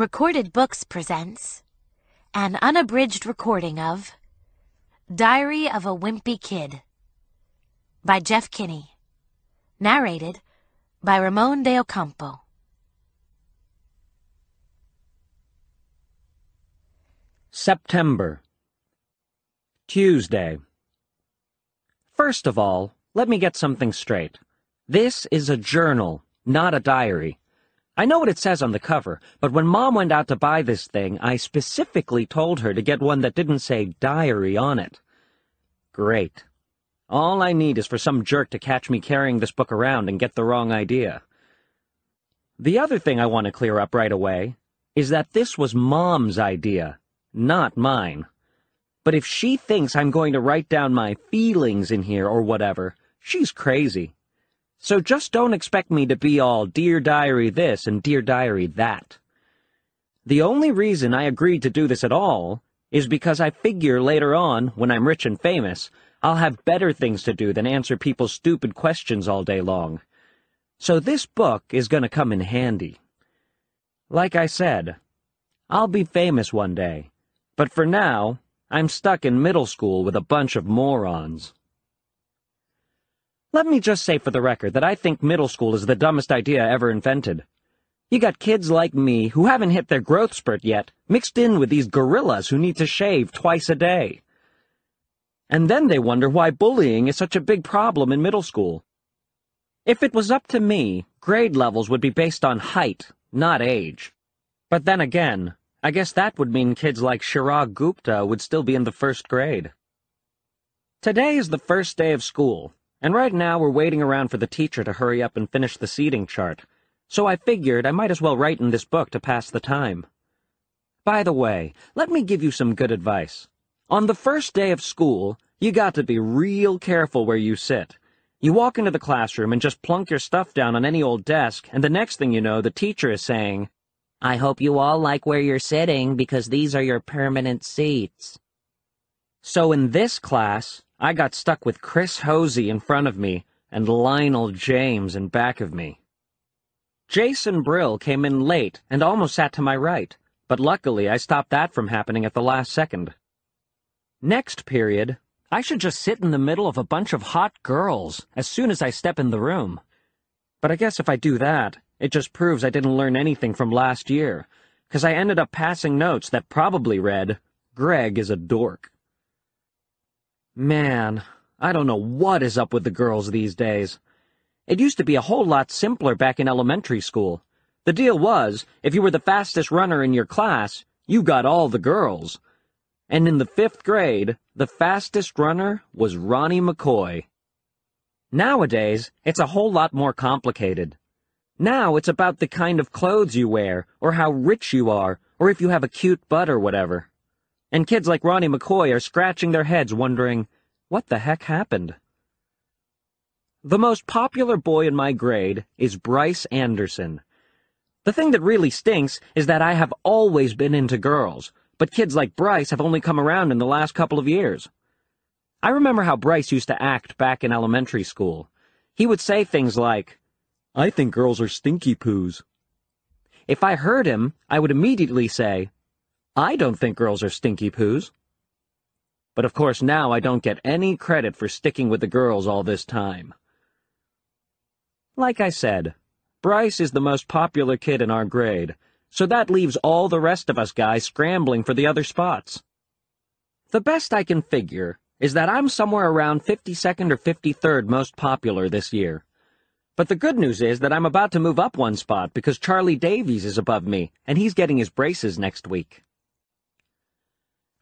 Recorded Books presents an unabridged recording of Diary of a Wimpy Kid by Jeff Kinney. Narrated by Ramon de Ocampo. September. Tuesday. First of all, let me get something straight. This is a journal, not a diary. I know what it says on the cover, but when Mom went out to buy this thing, I specifically told her to get one that didn't say diary on it. Great. All I need is for some jerk to catch me carrying this book around and get the wrong idea. The other thing I want to clear up right away is that this was Mom's idea, not mine. But if she thinks I'm going to write down my feelings in here or whatever, she's crazy. So just don't expect me to be all Dear Diary this and Dear Diary that. The only reason I agreed to do this at all is because I figure later on, when I'm rich and famous, I'll have better things to do than answer people's stupid questions all day long. So this book is going to come in handy. Like I said, I'll be famous one day, but for now, I'm stuck in middle school with a bunch of morons. Let me just say for the record that I think middle school is the dumbest idea ever invented. You got kids like me who haven't hit their growth spurt yet, mixed in with these gorillas who need to shave twice a day. And then they wonder why bullying is such a big problem in middle school. If it was up to me, grade levels would be based on height, not age. But then again, I guess that would mean kids like Chirag Gupta would still be in the first grade. Today is the first day of school, and right now we're waiting around for the teacher to hurry up and finish the seating chart, so I figured I might as well write in this book to pass the time. By the way, let me give you some good advice. On the first day of school, you got to be real careful where you sit. You walk into the classroom and just plunk your stuff down on any old desk, and the next thing you know, the teacher is saying, I hope you all like where you're sitting because these are your permanent seats. So in this class, I got stuck with Chris Hosey in front of me and Lionel James in back of me. Jason Brill came in late and almost sat to my right, but luckily I stopped that from happening at the last second. Next period, I should just sit in the middle of a bunch of hot girls as soon as I step in the room. But I guess if I do that, it just proves I didn't learn anything from last year, because I ended up passing notes that probably read, Greg is a dork. Man, I don't know what is up with the girls these days. It used to be a whole lot simpler back in elementary school. The deal was, if you were the fastest runner in your class, you got all the girls. And in the fifth grade, the fastest runner was Ronnie McCoy. Nowadays, it's a whole lot more complicated. Now it's about the kind of clothes you wear, or how rich you are, or if you have a cute butt or whatever. And kids like Ronnie McCoy are scratching their heads wondering, what the heck happened? The most popular boy in my grade is Bryce Anderson. The thing that really stinks is that I have always been into girls, but kids like Bryce have only come around in the last couple of years. I remember how Bryce used to act back in elementary school. He would say things like, I think girls are stinky poos. If I heard him, I would immediately say, I don't think girls are stinky poos. But of course now I don't get any credit for sticking with the girls all this time. Like I said, Bryce is the most popular kid in our grade, so that leaves all the rest of us guys scrambling for the other spots. The best I can figure is that I'm somewhere around 52nd or 53rd most popular this year. But the good news is that I'm about to move up one spot because Charlie Davies is above me, and he's getting his braces next week.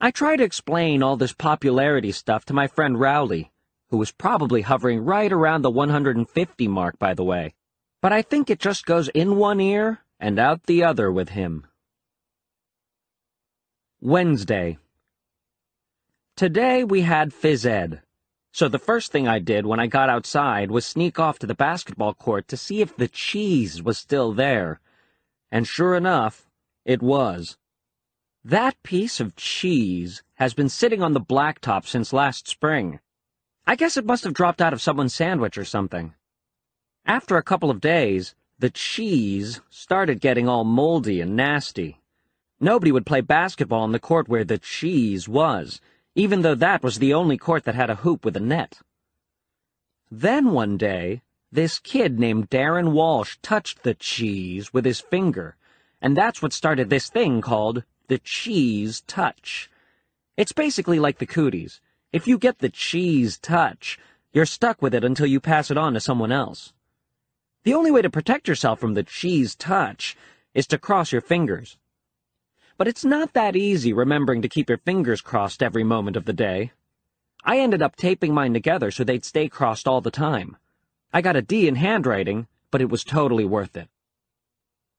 I try to explain all this popularity stuff to my friend Rowley, who was probably hovering right around the 150 mark, by the way. But I think it just goes in one ear and out the other with him. Wednesday. Today we had phys ed. So the first thing I did when I got outside was sneak off to the basketball court to see if the cheese was still there. And sure enough, it was. That piece of cheese has been sitting on the blacktop since last spring. I guess it must have dropped out of someone's sandwich or something. After a couple of days, the cheese started getting all moldy and nasty. Nobody would play basketball on the court where the cheese was, even though that was the only court that had a hoop with a net. Then one day, this kid named Darren Walsh touched the cheese with his finger, and that's what started this thing called the cheese touch. It's basically like the cooties. If you get the cheese touch, you're stuck with it until you pass it on to someone else. The only way to protect yourself from the cheese touch is to cross your fingers. But it's not that easy remembering to keep your fingers crossed every moment of the day. I ended up taping mine together so they'd stay crossed all the time. I got a D in handwriting, but it was totally worth it.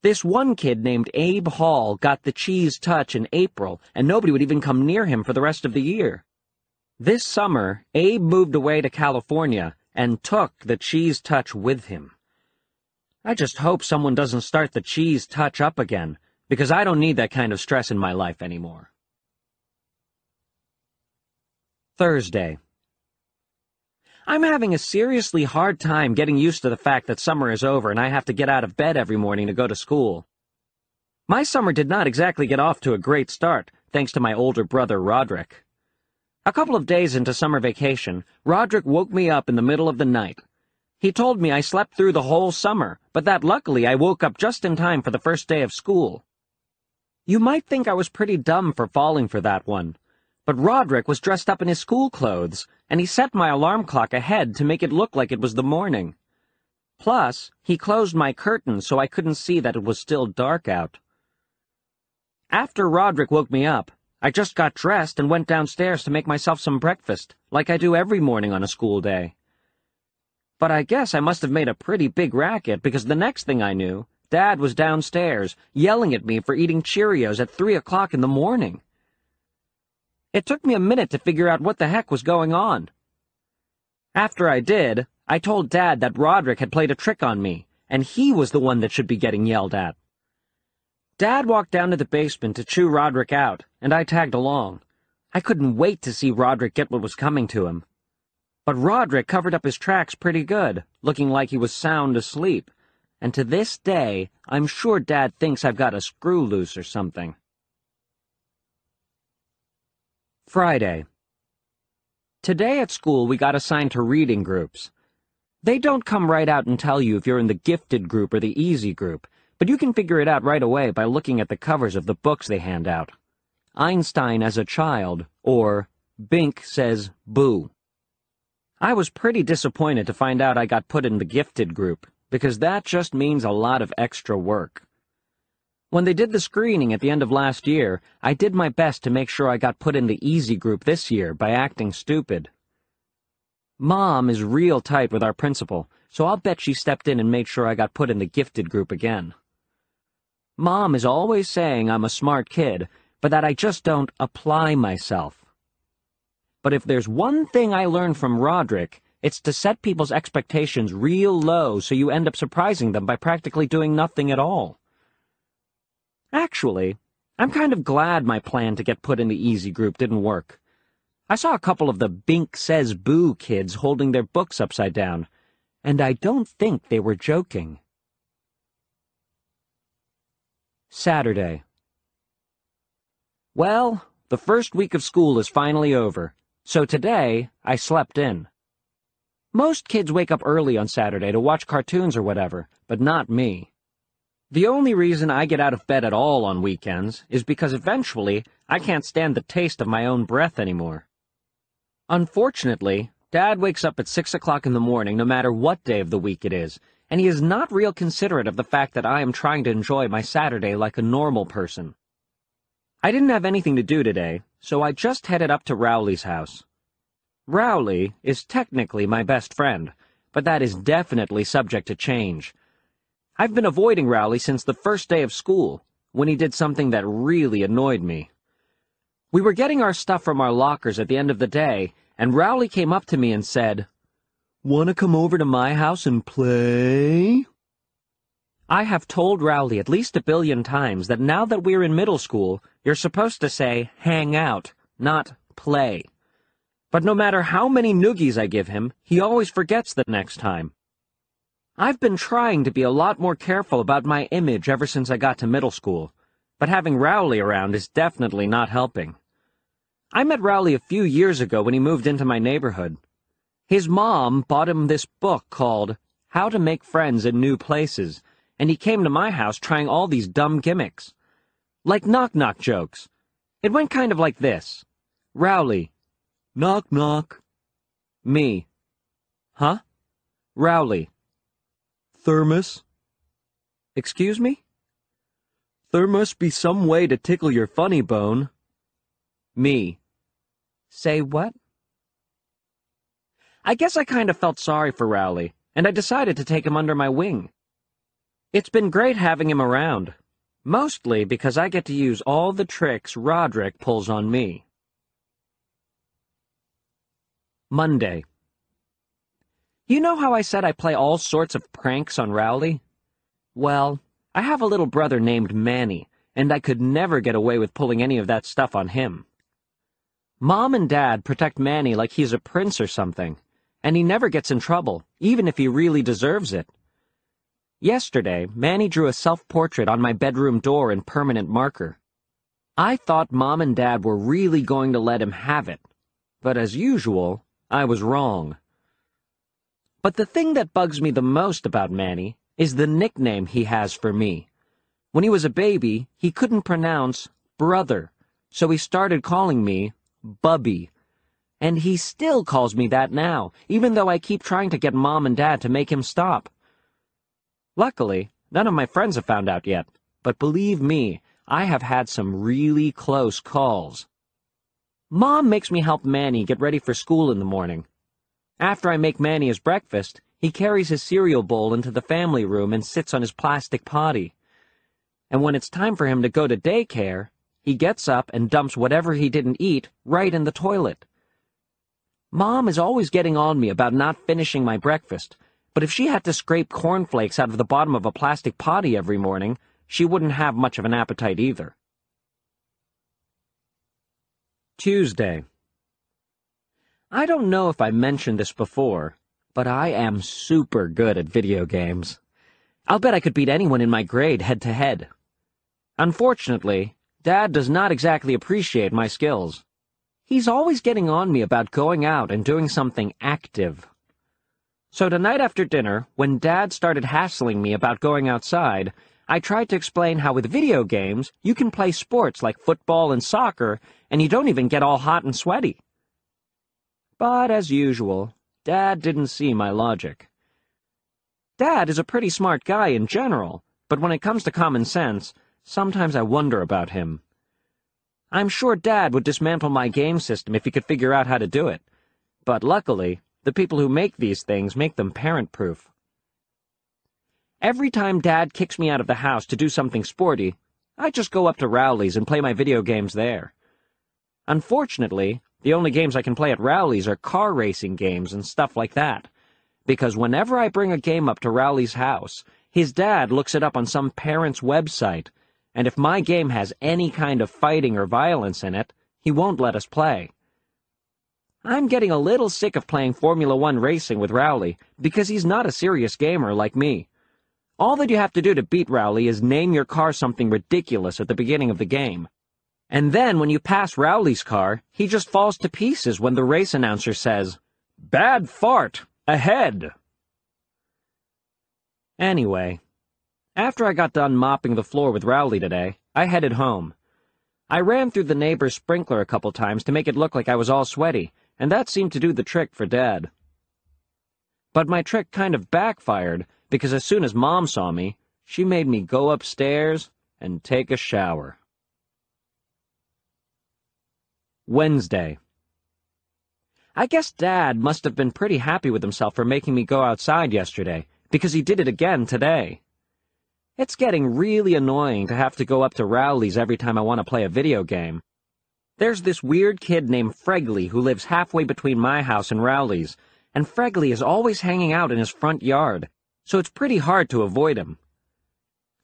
This one kid named Abe Hall got the cheese touch in April, and nobody would even come near him for the rest of the year. This summer, Abe moved away to California and took the cheese touch with him. I just hope someone doesn't start the cheese touch up again, because I don't need that kind of stress in my life anymore. Thursday. I'm having a seriously hard time getting used to the fact that summer is over and I have to get out of bed every morning to go to school. My summer did not exactly get off to a great start, thanks to my older brother Roderick. A couple of days into summer vacation, Roderick woke me up in the middle of the night. He told me I slept through the whole summer, but that luckily I woke up just in time for the first day of school. You might think I was pretty dumb for falling for that one, but Roderick was dressed up in his school clothes, and he set my alarm clock ahead to make it look like it was the morning. Plus, he closed my curtains so I couldn't see that it was still dark out. After Roderick woke me up, I just got dressed and went downstairs to make myself some breakfast, like I do every morning on a school day. But I guess I must have made a pretty big racket because the next thing I knew, Dad was downstairs, yelling at me for eating Cheerios at three o'clock in the morning. It took me a minute to figure out what the heck was going on. After I did, I told Dad that Roderick had played a trick on me, and he was the one that should be getting yelled at. Dad walked down to the basement to chew Roderick out, and I tagged along. I couldn't wait to see Roderick get what was coming to him. But Roderick covered up his tracks pretty good, looking like he was sound asleep. And to this day, I'm sure Dad thinks I've got a screw loose or something. Friday. Today at school we got assigned to reading groups. They don't come right out and tell you if you're in the gifted group or the easy group, but you can figure it out right away by looking at the covers of the books they hand out. Einstein as a child, or Bink says boo. I was pretty disappointed to find out I got put in the gifted group, because that just means a lot of extra work. When they did the screening at the end of last year, I did my best to make sure I got put in the easy group this year by acting stupid. Mom is real tight with our principal, so I'll bet she stepped in and made sure I got put in the gifted group again. Mom is always saying I'm a smart kid, but that I just don't apply myself. But if there's one thing I learned from Roderick, it's to set people's expectations real low so you end up surprising them by practically doing nothing at all. Actually, I'm kind of glad my plan to get put in the easy group didn't work. I saw a couple of the Bink Says Boo kids holding their books upside down, and I don't think they were joking. Saturday. Well, the first week of school is finally over. So today, I slept in. Most kids wake up early on Saturday to watch cartoons or whatever, but not me. The only reason I get out of bed at all on weekends is because eventually I can't stand the taste of my own breath anymore. Unfortunately, Dad wakes up at 6 o'clock in the morning no matter what day of the week it is, and he is not real considerate of the fact that I am trying to enjoy my Saturday like a normal person. I didn't have anything to do today, so I just headed up to Rowley's house. Rowley is technically my best friend, but that is definitely subject to change. I've been avoiding Rowley since the first day of school, when he did something that really annoyed me. We were getting our stuff from our lockers at the end of the day, and Rowley came up to me and said, Want to come over to my house and play? I have told Rowley at least a billion times that now that we're in middle school, you're supposed to say hang out, not play. But no matter how many noogies I give him, he always forgets the next time. I've been trying to be a lot more careful about my image ever since I got to middle school. but having Rowley around is definitely not helping. I met Rowley a few years ago when he moved into my neighborhood. His mom bought him this book called How to Make Friends in New Places, and he came to my house trying all these dumb gimmicks. Like knock-knock jokes. It went kind of like this. Rowley. Knock knock. Me. Huh? Rowley. Thermos. Excuse me? There must be some way to tickle your funny bone. Me. Say what? I guess I kind of felt sorry for Rowley, and I decided to take him under my wing. It's been great having him around, mostly because I get to use all the tricks Roderick pulls on me. Monday. You know how I said I play all sorts of pranks on Rowley? Well, I have a little brother named Manny, and I could never get away with pulling any of that stuff on him. Mom and Dad protect Manny like he's a prince or something, and he never gets in trouble, even if he really deserves it. Yesterday, Manny drew a self-portrait on my bedroom door in permanent marker. I thought Mom and Dad were really going to let him have it, but as usual, I was wrong. But the thing that bugs me the most about Manny is the nickname he has for me. When he was a baby, he couldn't pronounce brother, so he started calling me Bubby. And he still calls me that now, even though I keep trying to get Mom and Dad to make him stop. Luckily, none of my friends have found out yet, but believe me, I have had some really close calls. Mom makes me help Manny get ready for school in the morning. After I make Manny his breakfast, he carries his cereal bowl into the family room and sits on his plastic potty. And when it's time for him to go to daycare, he gets up and dumps whatever he didn't eat right in the toilet. Mom is always getting on me about not finishing my breakfast, but if she had to scrape cornflakes out of the bottom of a plastic potty every morning, she wouldn't have much of an appetite either. Tuesday. I don't know if I mentioned this before, but I am super good at video games. I'll bet I could beat anyone in my grade head to head. Unfortunately, Dad does not exactly appreciate my skills. He's always getting on me about going out and doing something active. So tonight after dinner, when Dad started hassling me about going outside, I tried to explain how with video games, you can play sports like football and soccer, and you don't even get all hot and sweaty. But as usual, Dad didn't see my logic. Dad is a pretty smart guy in general, but when it comes to common sense, sometimes I wonder about him. I'm sure Dad would dismantle my game system if he could figure out how to do it, but luckily, the people who make these things make them parent-proof. Every time Dad kicks me out of the house to do something sporty, I just go up to Rowley's and play my video games there. Unfortunately, the only games I can play at Rowley's are car racing games and stuff like that, because whenever I bring a game up to Rowley's house, his dad looks it up on some parent's website, and if my game has any kind of fighting or violence in it, he won't let us play. I'm getting a little sick of playing Formula One racing with Rowley because he's not a serious gamer like me. All that you have to do to beat Rowley is name your car something ridiculous at the beginning of the game. And then when you pass Rowley's car, he just falls to pieces when the race announcer says, Bad fart! Ahead! Anyway, after I got done mopping the floor with Rowley today, I headed home. I ran through the neighbor's sprinkler a couple times to make it look like I was all sweaty, and that seemed to do the trick for Dad. But my trick kind of backfired, because as soon as Mom saw me, she made me go upstairs and take a shower. Wednesday. I guess Dad must have been pretty happy with himself for making me go outside yesterday, because he did it again today. It's getting really annoying to have to go up to Rowley's every time I want to play a video game. There's this weird kid named Fregley who lives halfway between my house and Rowley's, and Fregley is always hanging out in his front yard, so it's pretty hard to avoid him.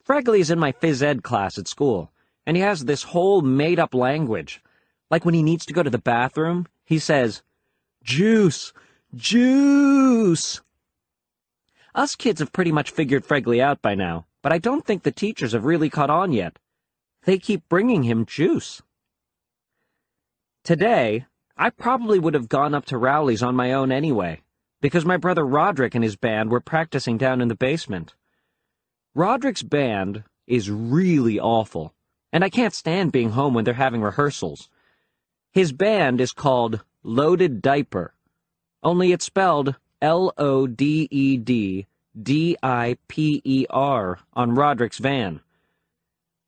Fregley's in my phys ed class at school, and he has this whole made-up language. Like when he needs to go to the bathroom, he says, Juice! Juice! Us kids have pretty much figured Fregley out by now, but I don't think the teachers have really caught on yet. They keep bringing him juice. Today, I probably would have gone up to Rowley's on my own anyway, because my brother Roderick and his band were practicing down in the basement. Roderick's band is really awful, and I can't stand being home when they're having rehearsals. His band is called Loaded Diaper, only it's spelled L-O-D-E-D-D-I-P-E-R on Roderick's van.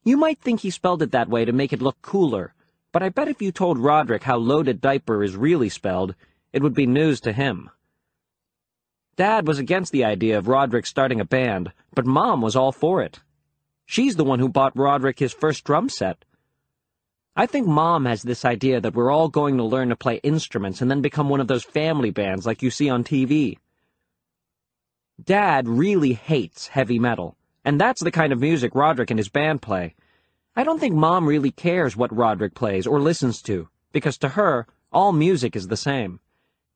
You might think he spelled it that way to make it look cooler, but I bet if you told Roderick how Loaded Diaper is really spelled, it would be news to him. Dad was against the idea of Roderick starting a band, but Mom was all for it. She's the one who bought Roderick his first drum set. I think Mom has this idea that we're all going to learn to play instruments and then become one of those family bands like you see on TV. Dad really hates heavy metal, and that's the kind of music Roderick and his band play. I don't think Mom really cares what Roderick plays or listens to, because to her, all music is the same.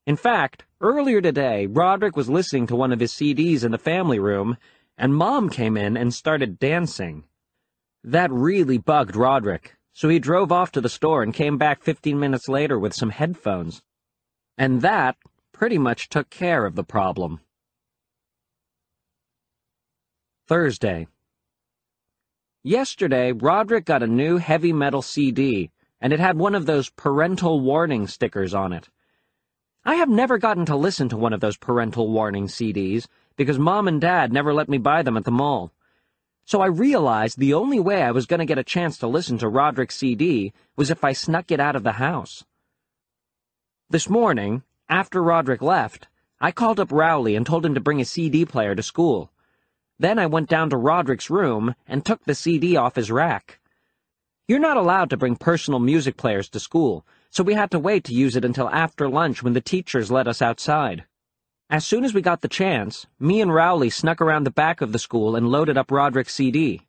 In fact, earlier today, Roderick was listening to one of his CDs in the family room, and Mom came in and started dancing. That really bugged Roderick, so he drove off to the store and came back 15 minutes later with some headphones. And that pretty much took care of the problem. Thursday. Yesterday, Roderick got a new heavy metal CD, and it had one of those parental warning stickers on it. I have never gotten to listen to one of those parental warning CDs because mom and dad never let me buy them at the mall. So I realized the only way I was going to get a chance to listen to Roderick's CD was if I snuck it out of the house. This morning, after Roderick left, I called up Rowley and told him to bring a CD player to school. Then I went down to Roderick's room and took the CD off his rack. You're not allowed to bring personal music players to school, so we had to wait to use it until after lunch when the teachers let us outside. As soon as we got the chance, me and Rowley snuck around the back of the school and loaded up Roderick's CD.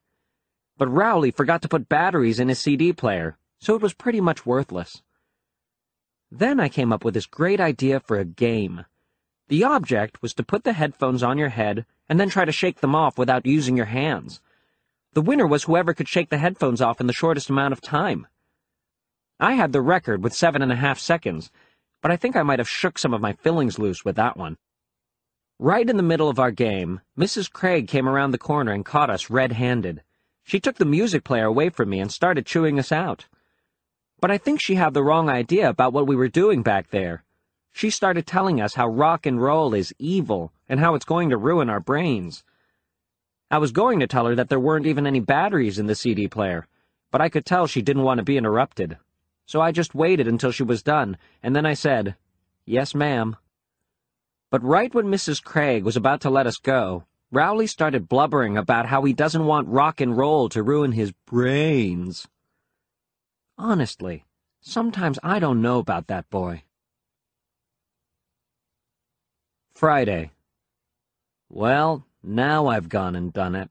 But Rowley forgot to put batteries in his CD player, so it was pretty much worthless. Then I came up with this great idea for a game. The object was to put the headphones on your head and then try to shake them off without using your hands. The winner was whoever could shake the headphones off in the shortest amount of time. I had the record with seven and a half seconds, but I think I might have shook some of my fillings loose with that one. Right in the middle of our game, Mrs. Craig came around the corner and caught us red-handed. She took the music player away from me and started chewing us out. But I think she had the wrong idea about what we were doing back there. She started telling us how rock and roll is evil and how it's going to ruin our brains. I was going to tell her that there weren't even any batteries in the CD player, but I could tell she didn't want to be interrupted so I just waited until she was done, and then I said, Yes, ma'am. But right when Mrs. Craig was about to let us go, Rowley started blubbering about how he doesn't want rock and roll to ruin his brains. Honestly, sometimes I don't know about that boy. Friday. Well, now I've gone and done it.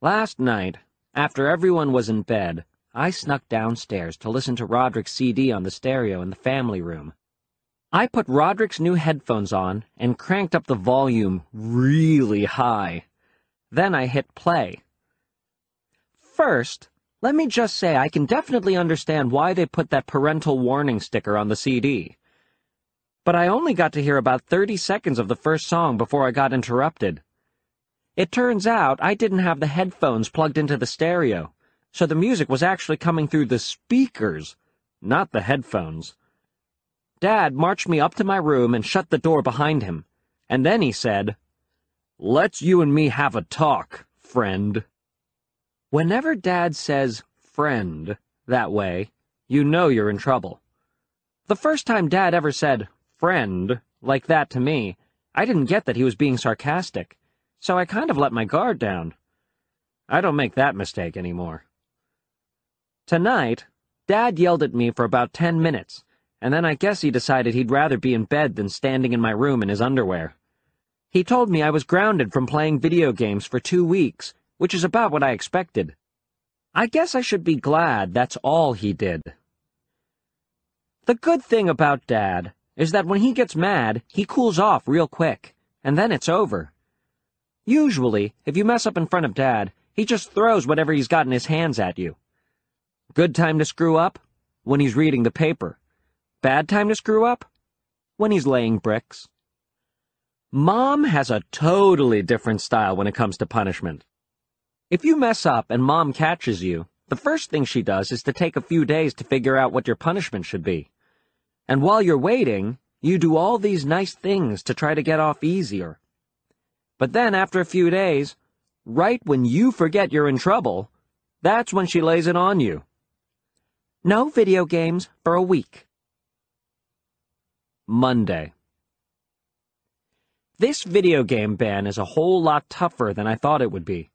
Last night, after everyone was in bed, I snuck downstairs to listen to Roderick's CD on the stereo in the family room. I put Roderick's new headphones on and cranked up the volume really high. Then I hit play. First, let me just say I can definitely understand why they put that parental warning sticker on the CD. But I only got to hear about 30 seconds of the first song before I got interrupted. It turns out I didn't have the headphones plugged into the stereo so the music was actually coming through the speakers, not the headphones. Dad marched me up to my room and shut the door behind him, and then he said, Let's you and me have a talk, friend. Whenever Dad says friend that way, you know you're in trouble. The first time Dad ever said friend like that to me, I didn't get that he was being sarcastic, so I kind of let my guard down. I don't make that mistake anymore. Tonight, Dad yelled at me for about ten minutes, and then I guess he decided he'd rather be in bed than standing in my room in his underwear. He told me I was grounded from playing video games for two weeks, which is about what I expected. I guess I should be glad that's all he did. The good thing about Dad is that when he gets mad, he cools off real quick, and then it's over. Usually, if you mess up in front of Dad, he just throws whatever he's got in his hands at you. Good time to screw up? When he's reading the paper. Bad time to screw up? When he's laying bricks. Mom has a totally different style when it comes to punishment. If you mess up and mom catches you, the first thing she does is to take a few days to figure out what your punishment should be. And while you're waiting, you do all these nice things to try to get off easier. But then after a few days, right when you forget you're in trouble, that's when she lays it on you. No video games for a week. Monday. This video game ban is a whole lot tougher than I thought it would be.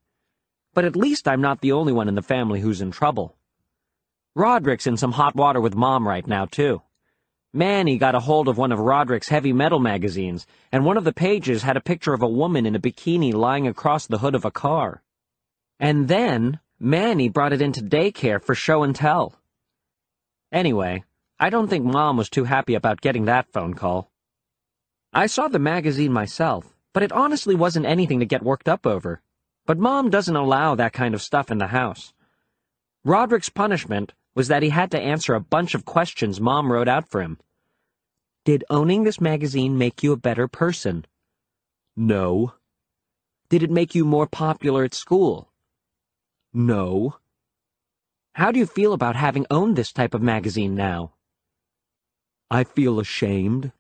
But at least I'm not the only one in the family who's in trouble. Roderick's in some hot water with Mom right now, too. Manny got a hold of one of Roderick's heavy metal magazines, and one of the pages had a picture of a woman in a bikini lying across the hood of a car. And then, Manny brought it into daycare for show and tell. Anyway, I don't think Mom was too happy about getting that phone call. I saw the magazine myself, but it honestly wasn't anything to get worked up over. But Mom doesn't allow that kind of stuff in the house. Roderick's punishment was that he had to answer a bunch of questions Mom wrote out for him. Did owning this magazine make you a better person? No. Did it make you more popular at school? No. How do you feel about having owned this type of magazine now? I feel ashamed.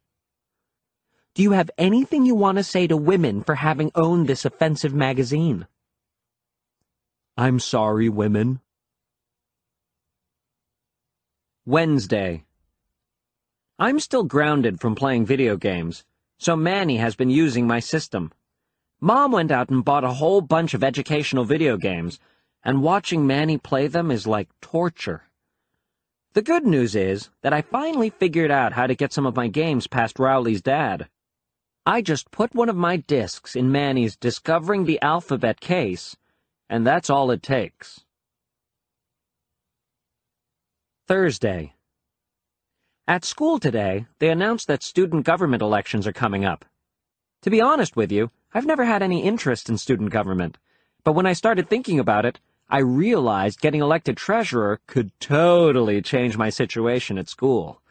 Do you have anything you want to say to women for having owned this offensive magazine? I'm sorry, women. Wednesday. I'm still grounded from playing video games, so Manny has been using my system. Mom went out and bought a whole bunch of educational video games, and watching Manny play them is like torture. The good news is that I finally figured out how to get some of my games past Rowley's dad. I just put one of my discs in Manny's Discovering the Alphabet case, and that's all it takes. Thursday. At school today, they announced that student government elections are coming up. To be honest with you, I've never had any interest in student government, but when I started thinking about it, I realized getting elected treasurer could totally change my situation at school.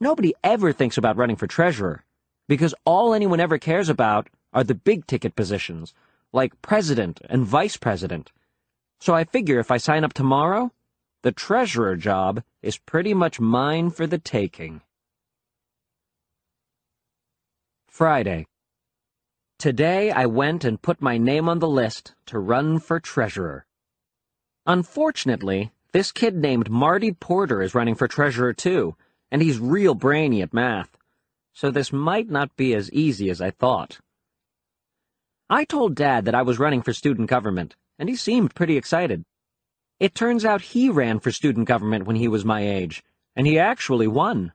Nobody ever thinks about running for treasurer, because all anyone ever cares about are the big ticket positions, like president and vice president. So I figure if I sign up tomorrow, the treasurer job is pretty much mine for the taking. Friday. Today I went and put my name on the list to run for treasurer. Unfortunately, this kid named Marty Porter is running for treasurer too, and he's real brainy at math. So this might not be as easy as I thought. I told Dad that I was running for student government, and he seemed pretty excited. It turns out he ran for student government when he was my age, and he actually won.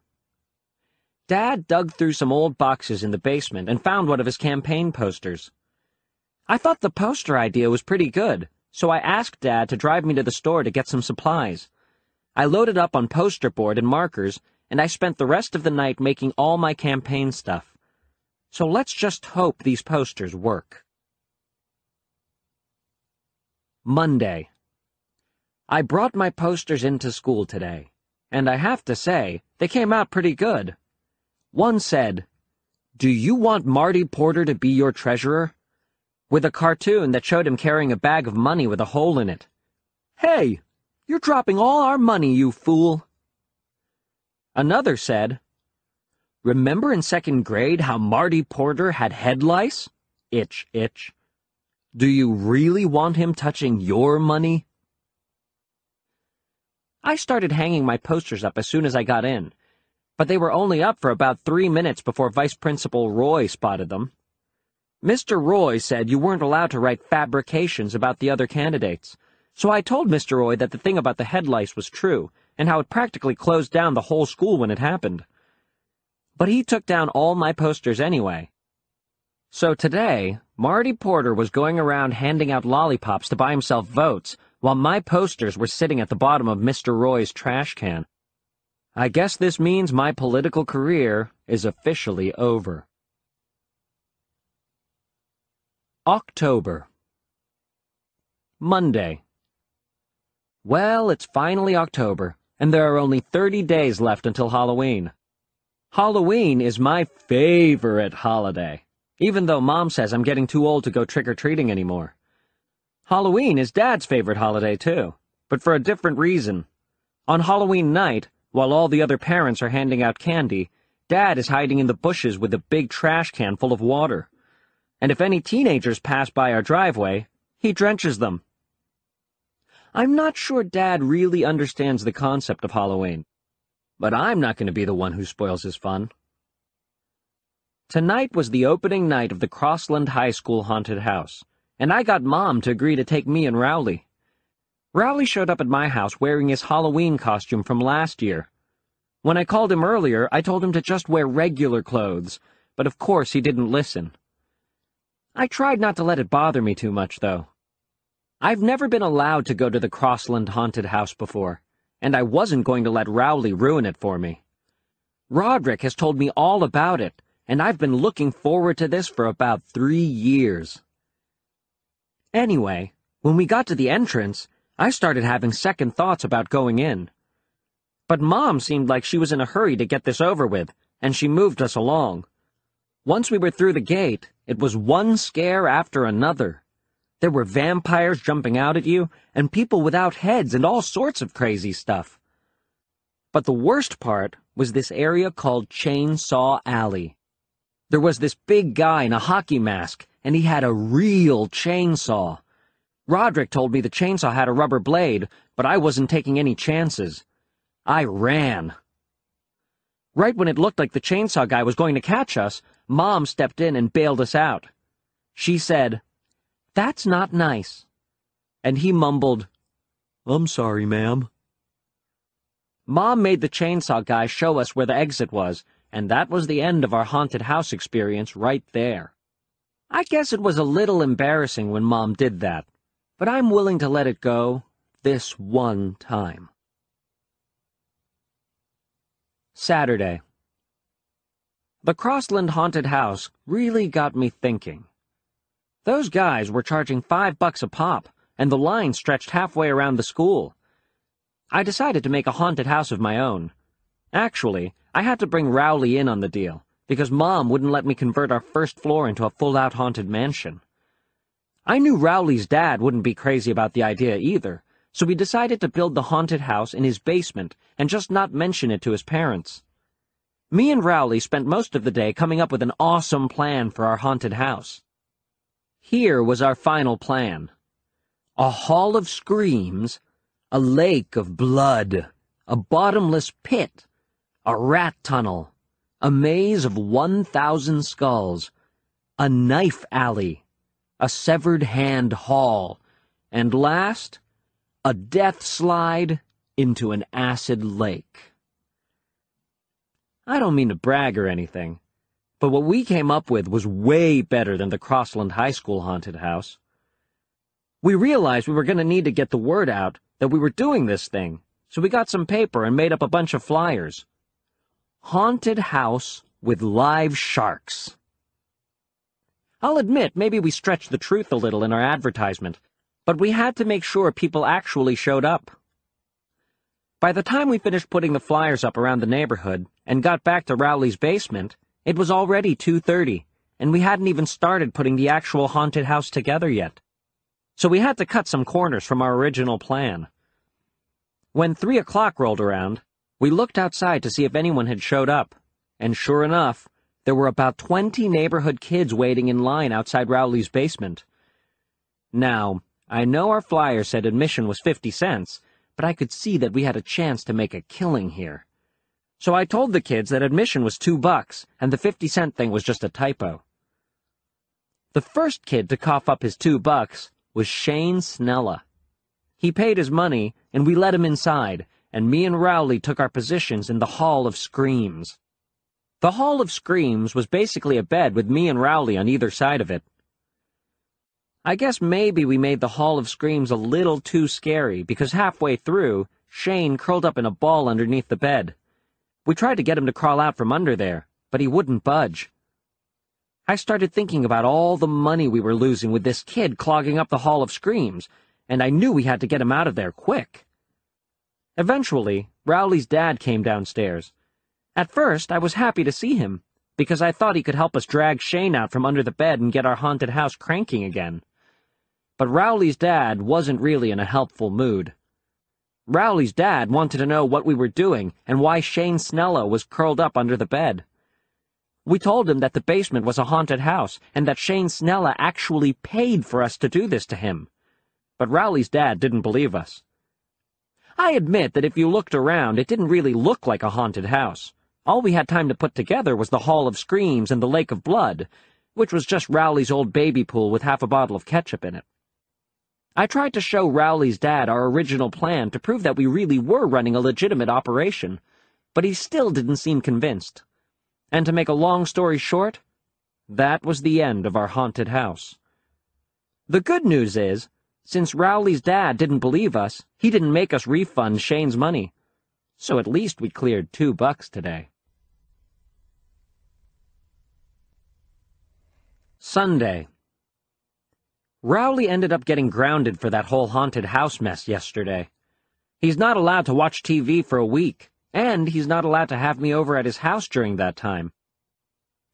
Dad dug through some old boxes in the basement and found one of his campaign posters. I thought the poster idea was pretty good, so I asked Dad to drive me to the store to get some supplies. I loaded up on poster board and markers, and I spent the rest of the night making all my campaign stuff. So let's just hope these posters work. Monday. I brought my posters into school today, and I have to say, they came out pretty good. One said, Do you want Marty Porter to be your treasurer? With a cartoon that showed him carrying a bag of money with a hole in it. Hey, you're dropping all our money, you fool. Another said, Remember in second grade how Marty Porter had head lice? Itch, itch. Do you really want him touching your money? I started hanging my posters up as soon as I got in, but they were only up for about three minutes before Vice Principal Roy spotted them. Mr. Roy said you weren't allowed to write fabrications about the other candidates, so I told Mr. Roy that the thing about the head lice was true, and how it practically closed down the whole school when it happened. But he took down all my posters anyway. So today, Marty Porter was going around handing out lollipops to buy himself votes, while my posters were sitting at the bottom of Mr. Roy's trash can. I guess this means my political career is officially over. October Monday Well, it's finally October, and there are only 30 days left until Halloween. Halloween is my favorite holiday, even though Mom says I'm getting too old to go trick-or-treating anymore. Halloween is Dad's favorite holiday, too, but for a different reason. On Halloween night, while all the other parents are handing out candy, Dad is hiding in the bushes with a big trash can full of water. And if any teenagers pass by our driveway, he drenches them. I'm not sure Dad really understands the concept of Halloween, but I'm not going to be the one who spoils his fun. Tonight was the opening night of the Crossland High School haunted house, and I got Mom to agree to take me and Rowley. Rowley showed up at my house wearing his Halloween costume from last year. When I called him earlier, I told him to just wear regular clothes, but of course he didn't listen. I tried not to let it bother me too much, though. I've never been allowed to go to the Crossland haunted house before, and I wasn't going to let Rowley ruin it for me. Roderick has told me all about it, and I've been looking forward to this for about three years. Anyway, when we got to the entrance, I started having second thoughts about going in. But Mom seemed like she was in a hurry to get this over with, and she moved us along. Once we were through the gate, it was one scare after another. There were vampires jumping out at you, and people without heads, and all sorts of crazy stuff. But the worst part was this area called Chainsaw Alley. There was this big guy in a hockey mask, and he had a real chainsaw. Roderick told me the chainsaw had a rubber blade, but I wasn't taking any chances. I ran. Right when it looked like the chainsaw guy was going to catch us, Mom stepped in and bailed us out. She said, that's not nice. And he mumbled, I'm sorry, ma'am. Mom made the chainsaw guy show us where the exit was, and that was the end of our haunted house experience right there. I guess it was a little embarrassing when Mom did that, but I'm willing to let it go this one time. Saturday. The Crossland Haunted House really got me thinking. Those guys were charging five bucks a pop, and the line stretched halfway around the school. I decided to make a haunted house of my own. Actually, I had to bring Rowley in on the deal, because Mom wouldn't let me convert our first floor into a full-out haunted mansion. I knew Rowley's dad wouldn't be crazy about the idea either, so we decided to build the haunted house in his basement and just not mention it to his parents. Me and Rowley spent most of the day coming up with an awesome plan for our haunted house. Here was our final plan. A hall of screams, a lake of blood, a bottomless pit, a rat tunnel, a maze of 1,000 skulls, a knife alley, a severed hand hall, and last, a death slide into an acid lake. I don't mean to brag or anything, but what we came up with was way better than the Crossland High School haunted house. We realized we were going to need to get the word out that we were doing this thing, so we got some paper and made up a bunch of flyers. Haunted House with Live Sharks. I'll admit, maybe we stretched the truth a little in our advertisement, but we had to make sure people actually showed up. By the time we finished putting the flyers up around the neighborhood and got back to Rowley's basement, it was already 2.30, and we hadn't even started putting the actual haunted house together yet. So we had to cut some corners from our original plan. When 3 o'clock rolled around, we looked outside to see if anyone had showed up, and sure enough, there were about 20 neighborhood kids waiting in line outside Rowley's basement. Now, I know our flyer said admission was 50 cents, but I could see that we had a chance to make a killing here. So I told the kids that admission was two bucks, and the 50 cent thing was just a typo. The first kid to cough up his two bucks was Shane Snella. He paid his money, and we let him inside, and me and Rowley took our positions in the Hall of Screams. The Hall of Screams was basically a bed with me and Rowley on either side of it. I guess maybe we made the Hall of Screams a little too scary, because halfway through, Shane curled up in a ball underneath the bed. We tried to get him to crawl out from under there, but he wouldn't budge. I started thinking about all the money we were losing with this kid clogging up the Hall of Screams, and I knew we had to get him out of there quick. Eventually, Rowley's dad came downstairs. At first, I was happy to see him, because I thought he could help us drag Shane out from under the bed and get our haunted house cranking again. But Rowley's dad wasn't really in a helpful mood. Rowley's dad wanted to know what we were doing and why Shane Snella was curled up under the bed. We told him that the basement was a haunted house and that Shane Snella actually paid for us to do this to him. But Rowley's dad didn't believe us. I admit that if you looked around, it didn't really look like a haunted house. All we had time to put together was the Hall of Screams and the Lake of Blood, which was just Rowley's old baby pool with half a bottle of ketchup in it. I tried to show Rowley's dad our original plan to prove that we really were running a legitimate operation, but he still didn't seem convinced. And to make a long story short, that was the end of our haunted house. The good news is, since Rowley's dad didn't believe us, he didn't make us refund Shane's money. So at least we cleared two bucks today. Sunday. Rowley ended up getting grounded for that whole haunted house mess yesterday. He's not allowed to watch TV for a week, and he's not allowed to have me over at his house during that time.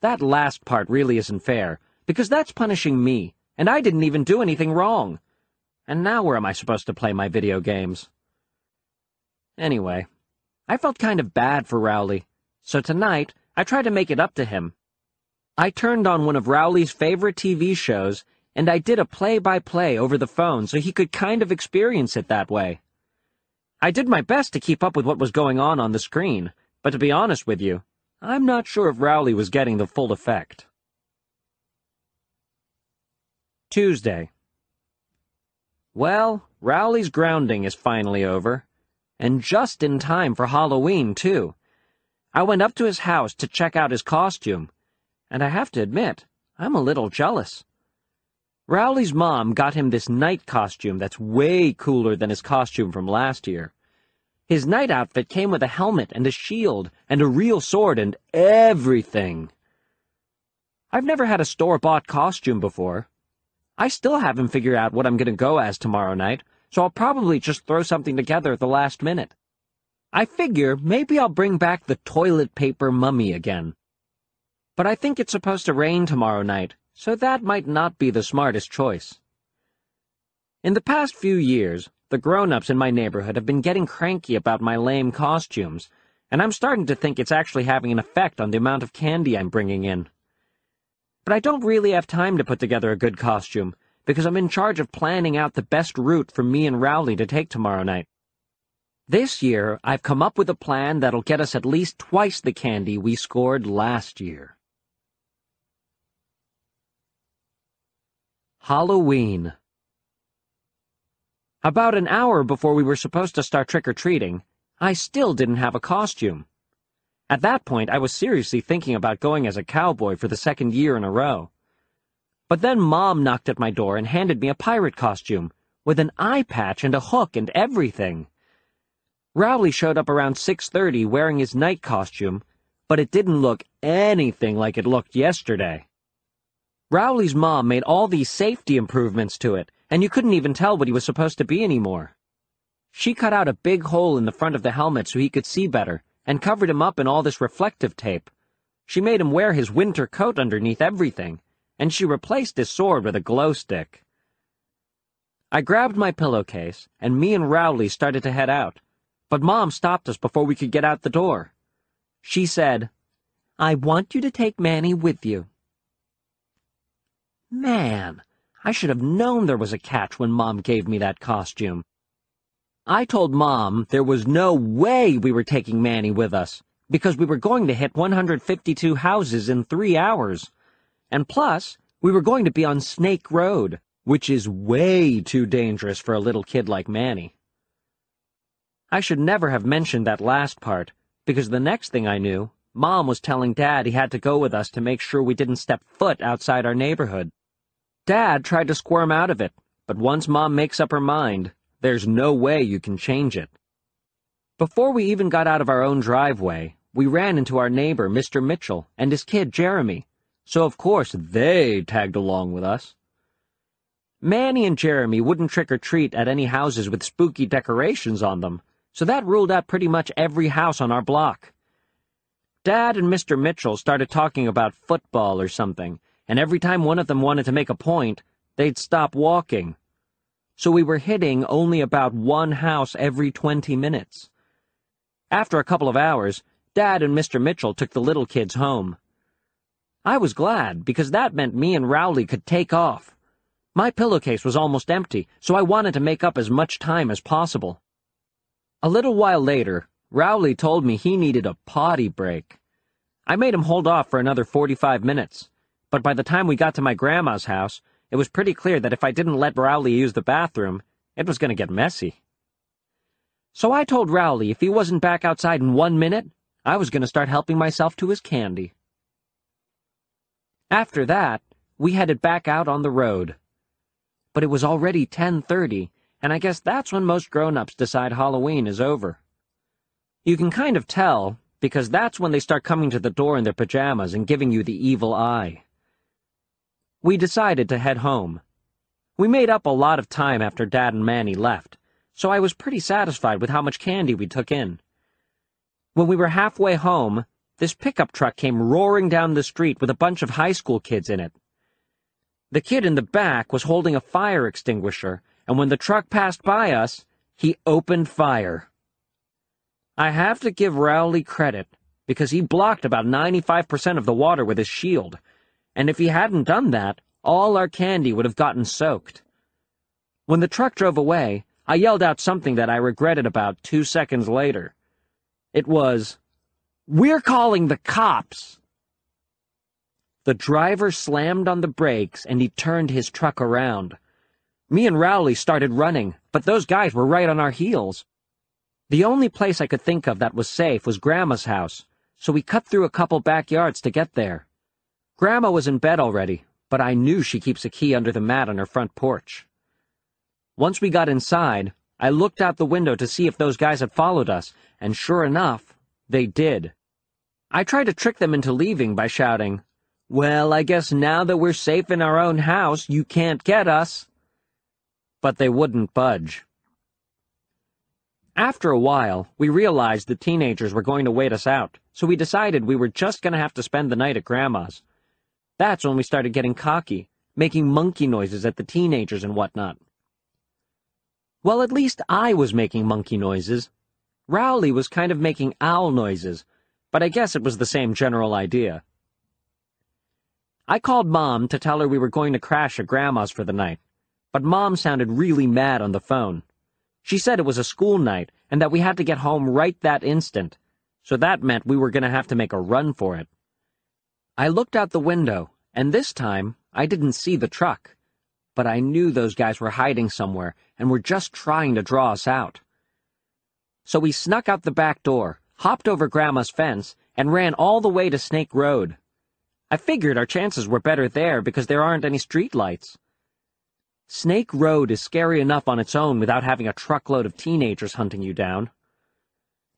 That last part really isn't fair, because that's punishing me, and I didn't even do anything wrong. And now where am I supposed to play my video games? Anyway, I felt kind of bad for Rowley, so tonight I tried to make it up to him. I turned on one of Rowley's favorite TV shows, and I did a play-by-play -play over the phone so he could kind of experience it that way. I did my best to keep up with what was going on on the screen, but to be honest with you, I'm not sure if Rowley was getting the full effect. Tuesday. Well, Rowley's grounding is finally over. And just in time for Halloween, too. I went up to his house to check out his costume, and I have to admit, I'm a little jealous. Rowley's mom got him this knight costume that's way cooler than his costume from last year. His knight outfit came with a helmet and a shield and a real sword and everything. I've never had a store-bought costume before, I still haven't figured out what I'm going to go as tomorrow night, so I'll probably just throw something together at the last minute. I figure maybe I'll bring back the toilet paper mummy again. But I think it's supposed to rain tomorrow night, so that might not be the smartest choice. In the past few years, the grown-ups in my neighborhood have been getting cranky about my lame costumes, and I'm starting to think it's actually having an effect on the amount of candy I'm bringing in. But I don't really have time to put together a good costume, because I'm in charge of planning out the best route for me and Rowley to take tomorrow night. This year, I've come up with a plan that'll get us at least twice the candy we scored last year. Halloween About an hour before we were supposed to start trick-or-treating, I still didn't have a costume. At that point, I was seriously thinking about going as a cowboy for the second year in a row. But then Mom knocked at my door and handed me a pirate costume, with an eye patch and a hook and everything. Rowley showed up around 6.30 wearing his knight costume, but it didn't look anything like it looked yesterday. Rowley's mom made all these safety improvements to it, and you couldn't even tell what he was supposed to be anymore. She cut out a big hole in the front of the helmet so he could see better, and covered him up in all this reflective tape. She made him wear his winter coat underneath everything, and she replaced his sword with a glow stick. I grabbed my pillowcase, and me and Rowley started to head out, but Mom stopped us before we could get out the door. She said, I want you to take Manny with you. Man, I should have known there was a catch when Mom gave me that costume. I told Mom there was no way we were taking Manny with us, because we were going to hit 152 houses in three hours. And plus, we were going to be on Snake Road, which is way too dangerous for a little kid like Manny. I should never have mentioned that last part, because the next thing I knew, Mom was telling Dad he had to go with us to make sure we didn't step foot outside our neighborhood. Dad tried to squirm out of it, but once Mom makes up her mind, there's no way you can change it. Before we even got out of our own driveway, we ran into our neighbor, Mr. Mitchell, and his kid, Jeremy, so of course they tagged along with us. Manny and Jeremy wouldn't trick-or-treat at any houses with spooky decorations on them, so that ruled out pretty much every house on our block. Dad and Mr. Mitchell started talking about football or something, and every time one of them wanted to make a point, they'd stop walking. So we were hitting only about one house every 20 minutes. After a couple of hours, Dad and Mr. Mitchell took the little kids home. I was glad, because that meant me and Rowley could take off. My pillowcase was almost empty, so I wanted to make up as much time as possible. A little while later, Rowley told me he needed a potty break. I made him hold off for another 45 minutes, but by the time we got to my grandma's house, it was pretty clear that if I didn't let Rowley use the bathroom, it was going to get messy. So I told Rowley if he wasn't back outside in one minute, I was going to start helping myself to his candy. After that, we headed back out on the road. But it was already 10.30, and I guess that's when most grown-ups decide Halloween is over. You can kind of tell, because that's when they start coming to the door in their pajamas and giving you the evil eye. We decided to head home. We made up a lot of time after Dad and Manny left, so I was pretty satisfied with how much candy we took in. When we were halfway home, this pickup truck came roaring down the street with a bunch of high school kids in it. The kid in the back was holding a fire extinguisher, and when the truck passed by us, he opened fire. I have to give Rowley credit, because he blocked about 95% of the water with his shield, and if he hadn't done that, all our candy would have gotten soaked. When the truck drove away, I yelled out something that I regretted about two seconds later. It was, We're calling the cops! The driver slammed on the brakes and he turned his truck around. Me and Rowley started running, but those guys were right on our heels. The only place I could think of that was safe was Grandma's house, so we cut through a couple backyards to get there. Grandma was in bed already, but I knew she keeps a key under the mat on her front porch. Once we got inside, I looked out the window to see if those guys had followed us, and sure enough, they did. I tried to trick them into leaving by shouting, Well, I guess now that we're safe in our own house, you can't get us. But they wouldn't budge. After a while, we realized the teenagers were going to wait us out, so we decided we were just going to have to spend the night at Grandma's. That's when we started getting cocky, making monkey noises at the teenagers and whatnot. Well, at least I was making monkey noises. Rowley was kind of making owl noises, but I guess it was the same general idea. I called Mom to tell her we were going to crash at Grandma's for the night, but Mom sounded really mad on the phone. She said it was a school night and that we had to get home right that instant, so that meant we were going to have to make a run for it. I looked out the window, and this time I didn't see the truck, but I knew those guys were hiding somewhere and were just trying to draw us out. So we snuck out the back door, hopped over Grandma's fence, and ran all the way to Snake Road. I figured our chances were better there because there aren't any streetlights. Snake Road is scary enough on its own without having a truckload of teenagers hunting you down.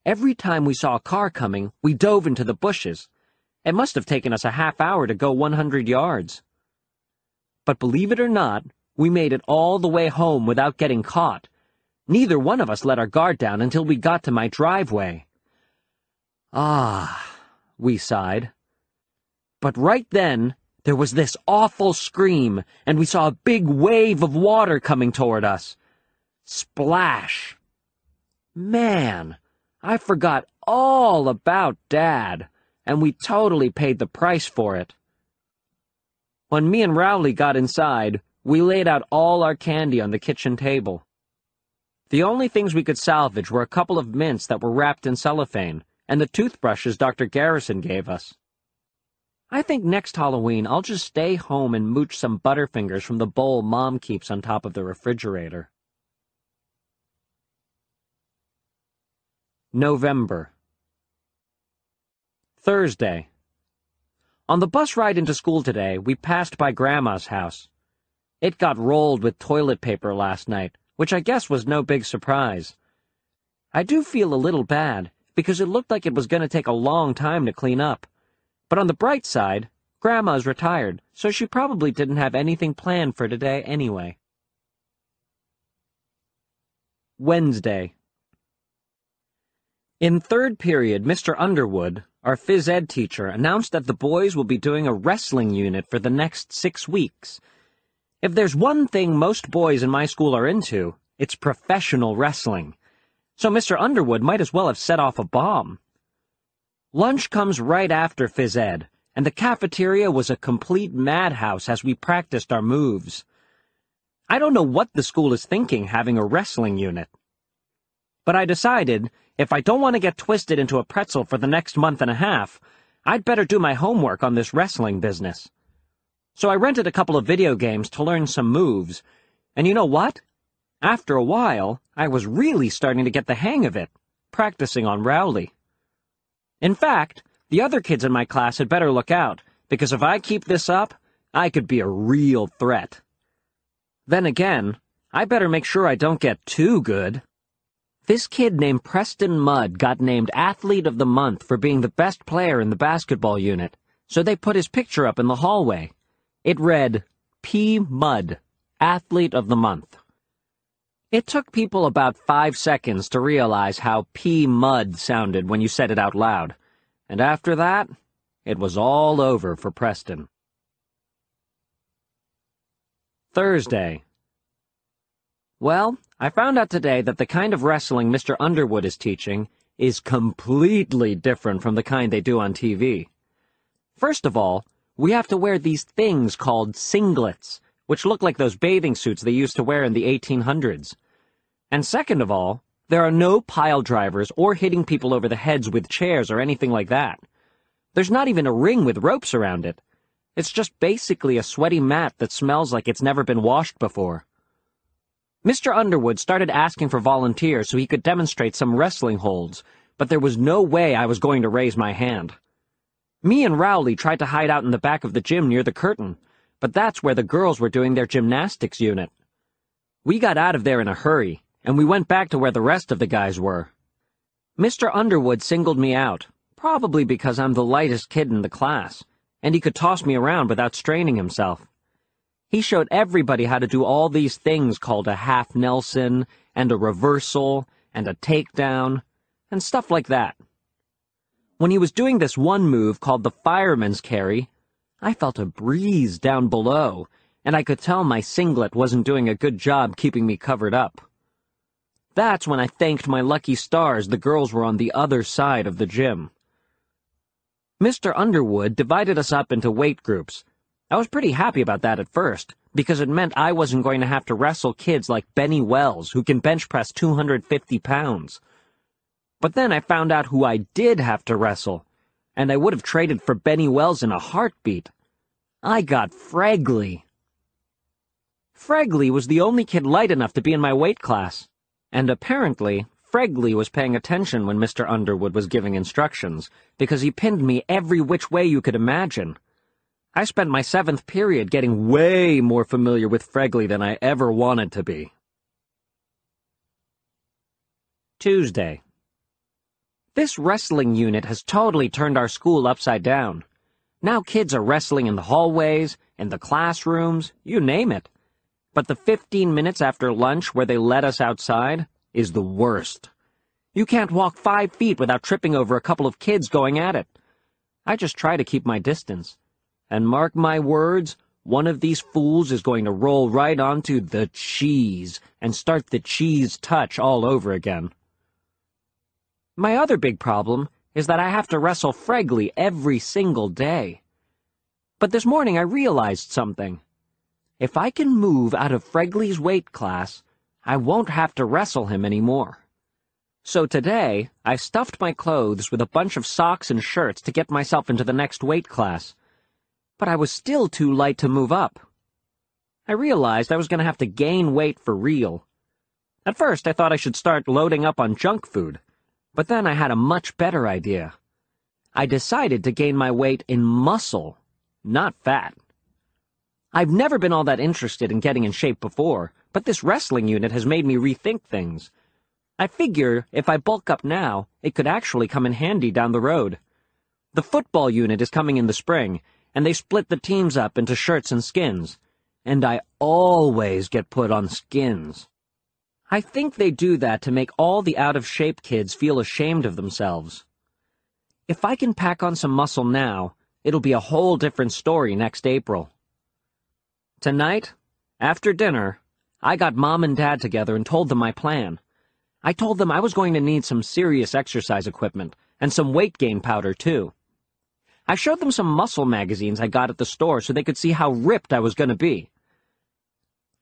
Every time we saw a car coming, we dove into the bushes. It must have taken us a half hour to go 100 yards. But believe it or not, we made it all the way home without getting caught, Neither one of us let our guard down until we got to my driveway. Ah, we sighed. But right then, there was this awful scream, and we saw a big wave of water coming toward us. Splash! Man, I forgot all about Dad, and we totally paid the price for it. When me and Rowley got inside, we laid out all our candy on the kitchen table. The only things we could salvage were a couple of mints that were wrapped in cellophane, and the toothbrushes Dr. Garrison gave us. I think next Halloween I'll just stay home and mooch some Butterfingers from the bowl Mom keeps on top of the refrigerator. November. Thursday. On the bus ride into school today, we passed by Grandma's house. It got rolled with toilet paper last night, which I guess was no big surprise. I do feel a little bad, because it looked like it was going to take a long time to clean up. But on the bright side, Grandma's retired, so she probably didn't have anything planned for today anyway. Wednesday. In third period, Mr. Underwood, our phys ed teacher, announced that the boys will be doing a wrestling unit for the next six weeks. If there's one thing most boys in my school are into, it's professional wrestling. So Mr. Underwood might as well have set off a bomb. Lunch comes right after phys ed, and the cafeteria was a complete madhouse as we practiced our moves. I don't know what the school is thinking having a wrestling unit. But I decided if I don't want to get twisted into a pretzel for the next month and a half, I'd better do my homework on this wrestling business. So I rented a couple of video games to learn some moves, and you know what? After a while, I was really starting to get the hang of it, practicing on Rowley. In fact, the other kids in my class had better look out, because if I keep this up, I could be a real threat. Then again, I better make sure I don't get too good. This kid named Preston Mudd got named Athlete of the Month for being the best player in the basketball unit, so they put his picture up in the hallway. It read, P. Mudd, Athlete of the Month. It took people about five seconds to realize how P. Mudd sounded when you said it out loud, and after that, it was all over for Preston. Thursday. Well, I found out today that the kind of wrestling Mr. Underwood is teaching is completely different from the kind they do on TV. First of all, we have to wear these things called singlets, which look like those bathing suits they used to wear in the 1800s. And second of all, there are no pile drivers or hitting people over the heads with chairs or anything like that. There's not even a ring with ropes around it. It's just basically a sweaty mat that smells like it's never been washed before. Mr. Underwood started asking for volunteers so he could demonstrate some wrestling holds, but there was no way I was going to raise my hand. Me and Rowley tried to hide out in the back of the gym near the curtain, but that's where the girls were doing their gymnastics unit. We got out of there in a hurry, and we went back to where the rest of the guys were. Mr. Underwood singled me out, probably because I'm the lightest kid in the class, and he could toss me around without straining himself. He showed everybody how to do all these things called a half Nelson, and a reversal, and a takedown, and stuff like that. When he was doing this one move called the fireman's carry, I felt a breeze down below, and I could tell my singlet wasn't doing a good job keeping me covered up. That's when I thanked my lucky stars the girls were on the other side of the gym. Mr. Underwood divided us up into weight groups, I was pretty happy about that at first, because it meant I wasn't going to have to wrestle kids like Benny Wells, who can bench press 250 pounds. But then I found out who I did have to wrestle, and I would have traded for Benny Wells in a heartbeat. I got Fregley. Fregley was the only kid light enough to be in my weight class, and apparently Fregley was paying attention when Mr. Underwood was giving instructions, because he pinned me every which way you could imagine. I spent my seventh period getting way more familiar with Fregley than I ever wanted to be. Tuesday. This wrestling unit has totally turned our school upside down. Now kids are wrestling in the hallways, in the classrooms, you name it. But the 15 minutes after lunch where they let us outside is the worst. You can't walk five feet without tripping over a couple of kids going at it. I just try to keep my distance. And mark my words, one of these fools is going to roll right onto the cheese and start the cheese touch all over again. My other big problem is that I have to wrestle Fregley every single day. But this morning I realized something. If I can move out of Fregley's weight class, I won't have to wrestle him anymore. So today, I stuffed my clothes with a bunch of socks and shirts to get myself into the next weight class but I was still too light to move up. I realized I was going to have to gain weight for real. At first, I thought I should start loading up on junk food, but then I had a much better idea. I decided to gain my weight in muscle, not fat. I've never been all that interested in getting in shape before, but this wrestling unit has made me rethink things. I figure if I bulk up now, it could actually come in handy down the road. The football unit is coming in the spring, and they split the teams up into shirts and skins. And I always get put on skins. I think they do that to make all the out-of-shape kids feel ashamed of themselves. If I can pack on some muscle now, it'll be a whole different story next April. Tonight, after dinner, I got mom and dad together and told them my plan. I told them I was going to need some serious exercise equipment and some weight gain powder, too. I showed them some muscle magazines I got at the store so they could see how ripped I was going to be.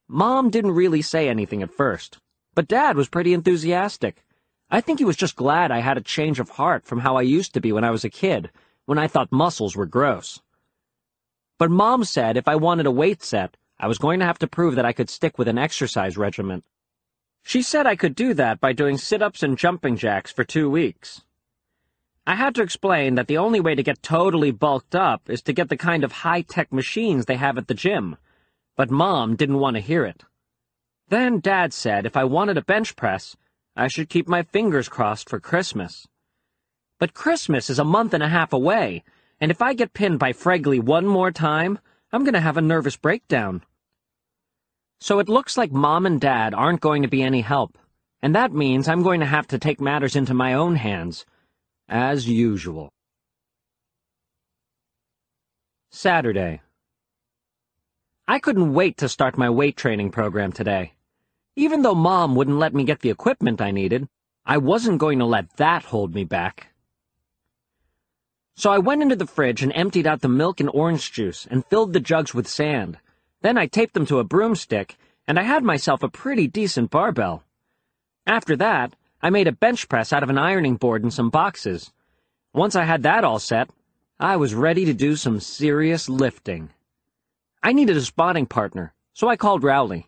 Mom didn't really say anything at first, but Dad was pretty enthusiastic. I think he was just glad I had a change of heart from how I used to be when I was a kid, when I thought muscles were gross. But Mom said if I wanted a weight set, I was going to have to prove that I could stick with an exercise regimen. She said I could do that by doing sit-ups and jumping jacks for two weeks. I had to explain that the only way to get totally bulked up is to get the kind of high-tech machines they have at the gym, but Mom didn't want to hear it. Then Dad said if I wanted a bench press, I should keep my fingers crossed for Christmas. But Christmas is a month and a half away, and if I get pinned by Fregley one more time, I'm going to have a nervous breakdown. So it looks like Mom and Dad aren't going to be any help, and that means I'm going to have to take matters into my own hands, as usual. Saturday. I couldn't wait to start my weight training program today. Even though Mom wouldn't let me get the equipment I needed, I wasn't going to let that hold me back. So I went into the fridge and emptied out the milk and orange juice and filled the jugs with sand. Then I taped them to a broomstick, and I had myself a pretty decent barbell. After that, I made a bench press out of an ironing board and some boxes. Once I had that all set, I was ready to do some serious lifting. I needed a spotting partner, so I called Rowley.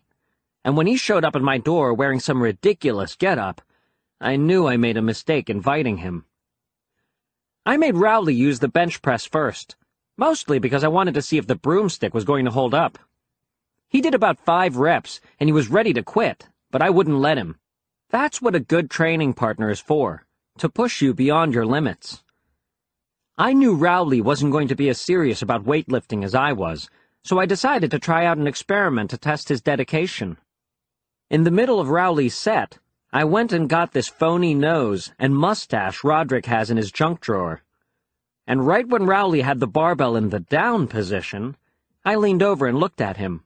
And when he showed up at my door wearing some ridiculous get-up, I knew I made a mistake inviting him. I made Rowley use the bench press first, mostly because I wanted to see if the broomstick was going to hold up. He did about five reps, and he was ready to quit, but I wouldn't let him. That's what a good training partner is for, to push you beyond your limits. I knew Rowley wasn't going to be as serious about weightlifting as I was, so I decided to try out an experiment to test his dedication. In the middle of Rowley's set, I went and got this phony nose and mustache Roderick has in his junk drawer. And right when Rowley had the barbell in the down position, I leaned over and looked at him.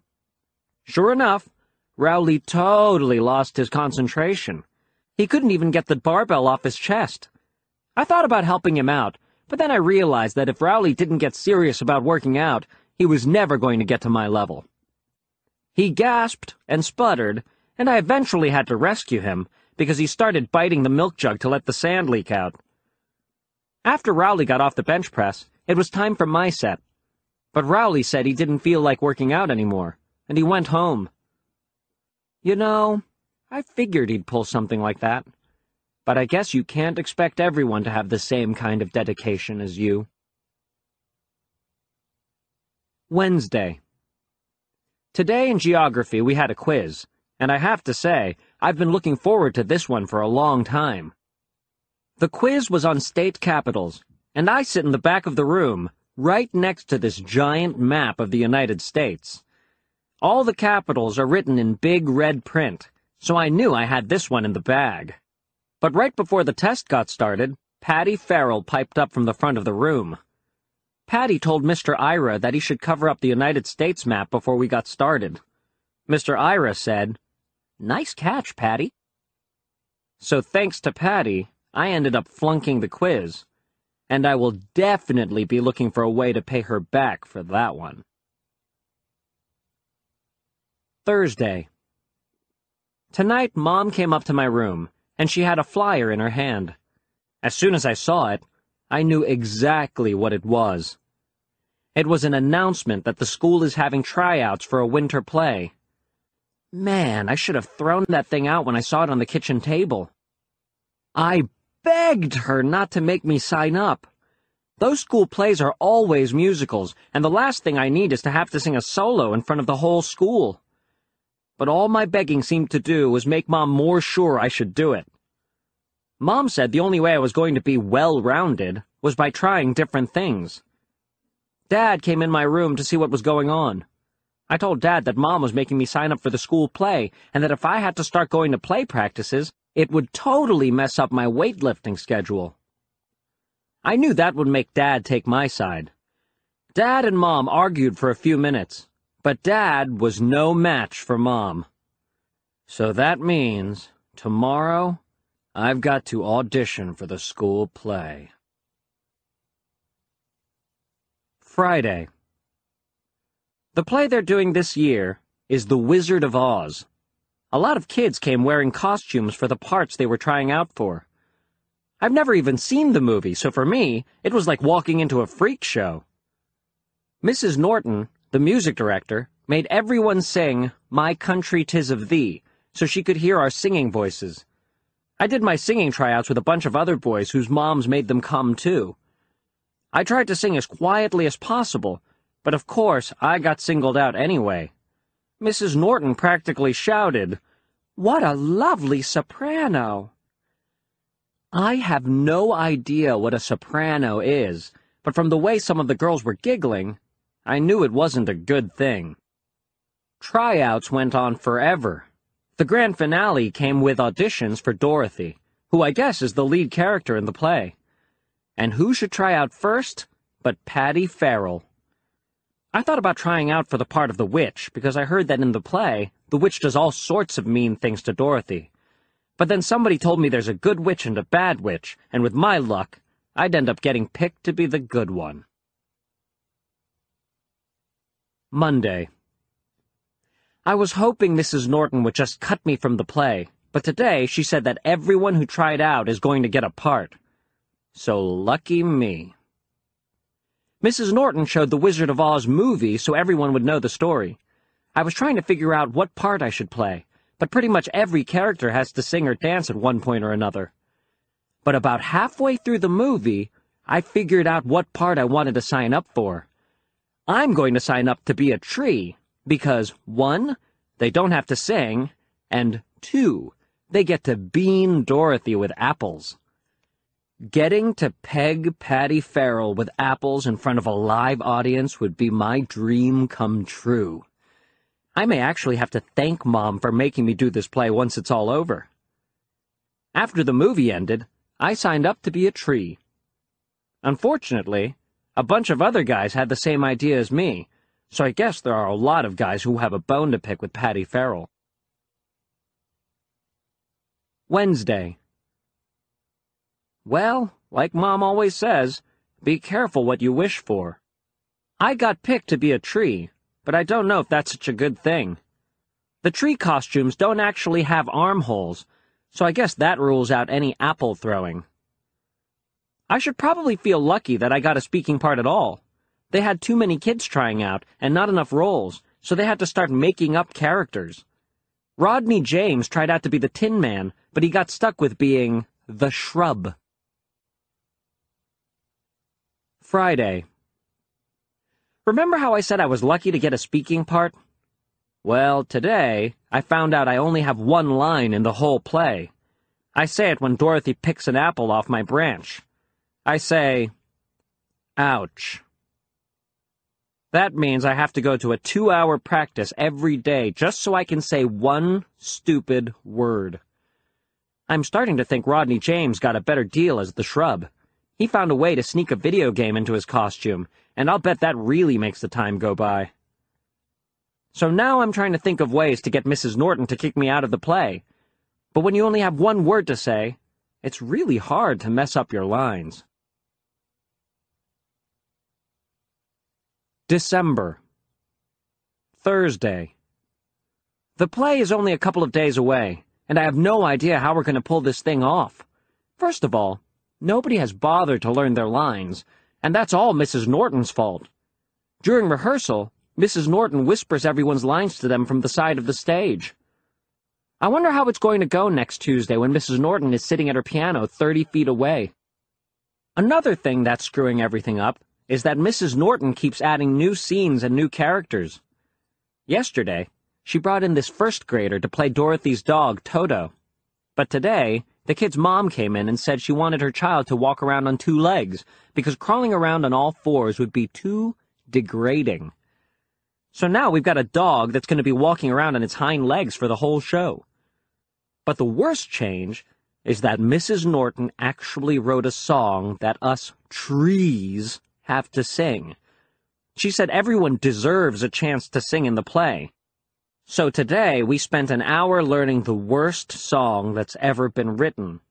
Sure enough, Rowley totally lost his concentration. He couldn't even get the barbell off his chest. I thought about helping him out, but then I realized that if Rowley didn't get serious about working out, he was never going to get to my level. He gasped and sputtered, and I eventually had to rescue him because he started biting the milk jug to let the sand leak out. After Rowley got off the bench press, it was time for my set. But Rowley said he didn't feel like working out anymore, and he went home. You know, I figured he'd pull something like that. But I guess you can't expect everyone to have the same kind of dedication as you. Wednesday. Today in geography we had a quiz and I have to say, I've been looking forward to this one for a long time. The quiz was on state capitals, and I sit in the back of the room, right next to this giant map of the United States. All the capitals are written in big red print, so I knew I had this one in the bag. But right before the test got started, Patty Farrell piped up from the front of the room. Patty told Mr. Ira that he should cover up the United States map before we got started. Mr. Ira said, Nice catch, Patty. So thanks to Patty, I ended up flunking the quiz, and I will definitely be looking for a way to pay her back for that one. Thursday. Tonight, Mom came up to my room, and she had a flyer in her hand. As soon as I saw it, I knew exactly what it was. It was an announcement that the school is having tryouts for a winter play. Man, I should have thrown that thing out when I saw it on the kitchen table. I begged her not to make me sign up. Those school plays are always musicals, and the last thing I need is to have to sing a solo in front of the whole school. But all my begging seemed to do was make Mom more sure I should do it. Mom said the only way I was going to be well-rounded was by trying different things. Dad came in my room to see what was going on. I told Dad that Mom was making me sign up for the school play, and that if I had to start going to play practices, it would totally mess up my weightlifting schedule. I knew that would make Dad take my side. Dad and Mom argued for a few minutes, but Dad was no match for Mom. So that means, tomorrow, I've got to audition for the school play. Friday. The play they're doing this year is The Wizard of Oz. A lot of kids came wearing costumes for the parts they were trying out for. I've never even seen the movie, so for me, it was like walking into a freak show. Mrs. Norton, the music director, made everyone sing My Country Tis of Thee, so she could hear our singing voices. I did my singing tryouts with a bunch of other boys whose moms made them come too. I tried to sing as quietly as possible, but of course, I got singled out anyway. Mrs. Norton practically shouted, What a lovely soprano! I have no idea what a soprano is, but from the way some of the girls were giggling, I knew it wasn't a good thing. Tryouts went on forever. The grand finale came with auditions for Dorothy, who I guess is the lead character in the play. And who should try out first but Patty Farrell. I thought about trying out for the part of the witch, because I heard that in the play, the witch does all sorts of mean things to Dorothy. But then somebody told me there's a good witch and a bad witch, and with my luck, I'd end up getting picked to be the good one. Monday. I was hoping Mrs. Norton would just cut me from the play, but today she said that everyone who tried out is going to get a part. So lucky me. Mrs. Norton showed the Wizard of Oz movie so everyone would know the story. I was trying to figure out what part I should play, but pretty much every character has to sing or dance at one point or another. But about halfway through the movie, I figured out what part I wanted to sign up for. I'm going to sign up to be a tree, because, one, they don't have to sing, and two, they get to bean Dorothy with apples. Getting to peg Patty Farrell with apples in front of a live audience would be my dream come true. I may actually have to thank Mom for making me do this play once it's all over. After the movie ended, I signed up to be a tree. Unfortunately, a bunch of other guys had the same idea as me, so I guess there are a lot of guys who have a bone to pick with Patty Farrell. Wednesday. Well, like Mom always says, be careful what you wish for. I got picked to be a tree, but I don't know if that's such a good thing. The tree costumes don't actually have armholes, so I guess that rules out any apple throwing. I should probably feel lucky that I got a speaking part at all. They had too many kids trying out, and not enough roles, so they had to start making up characters. Rodney James tried out to be the Tin Man, but he got stuck with being the Shrub. Friday. Remember how I said I was lucky to get a speaking part? Well, today, I found out I only have one line in the whole play. I say it when Dorothy picks an apple off my branch. I say, ouch. That means I have to go to a two-hour practice every day just so I can say one stupid word. I'm starting to think Rodney James got a better deal as the shrub. He found a way to sneak a video game into his costume, and I'll bet that really makes the time go by. So now I'm trying to think of ways to get Mrs. Norton to kick me out of the play. But when you only have one word to say, it's really hard to mess up your lines. December. Thursday. The play is only a couple of days away, and I have no idea how we're going to pull this thing off. First of all, Nobody has bothered to learn their lines, and that's all Mrs. Norton's fault. During rehearsal, Mrs. Norton whispers everyone's lines to them from the side of the stage. I wonder how it's going to go next Tuesday when Mrs. Norton is sitting at her piano 30 feet away. Another thing that's screwing everything up is that Mrs. Norton keeps adding new scenes and new characters. Yesterday, she brought in this first grader to play Dorothy's dog, Toto. But today, the kid's mom came in and said she wanted her child to walk around on two legs because crawling around on all fours would be too degrading. So now we've got a dog that's going to be walking around on its hind legs for the whole show. But the worst change is that Mrs. Norton actually wrote a song that us trees have to sing. She said everyone deserves a chance to sing in the play. So today we spent an hour learning the worst song that's ever been written.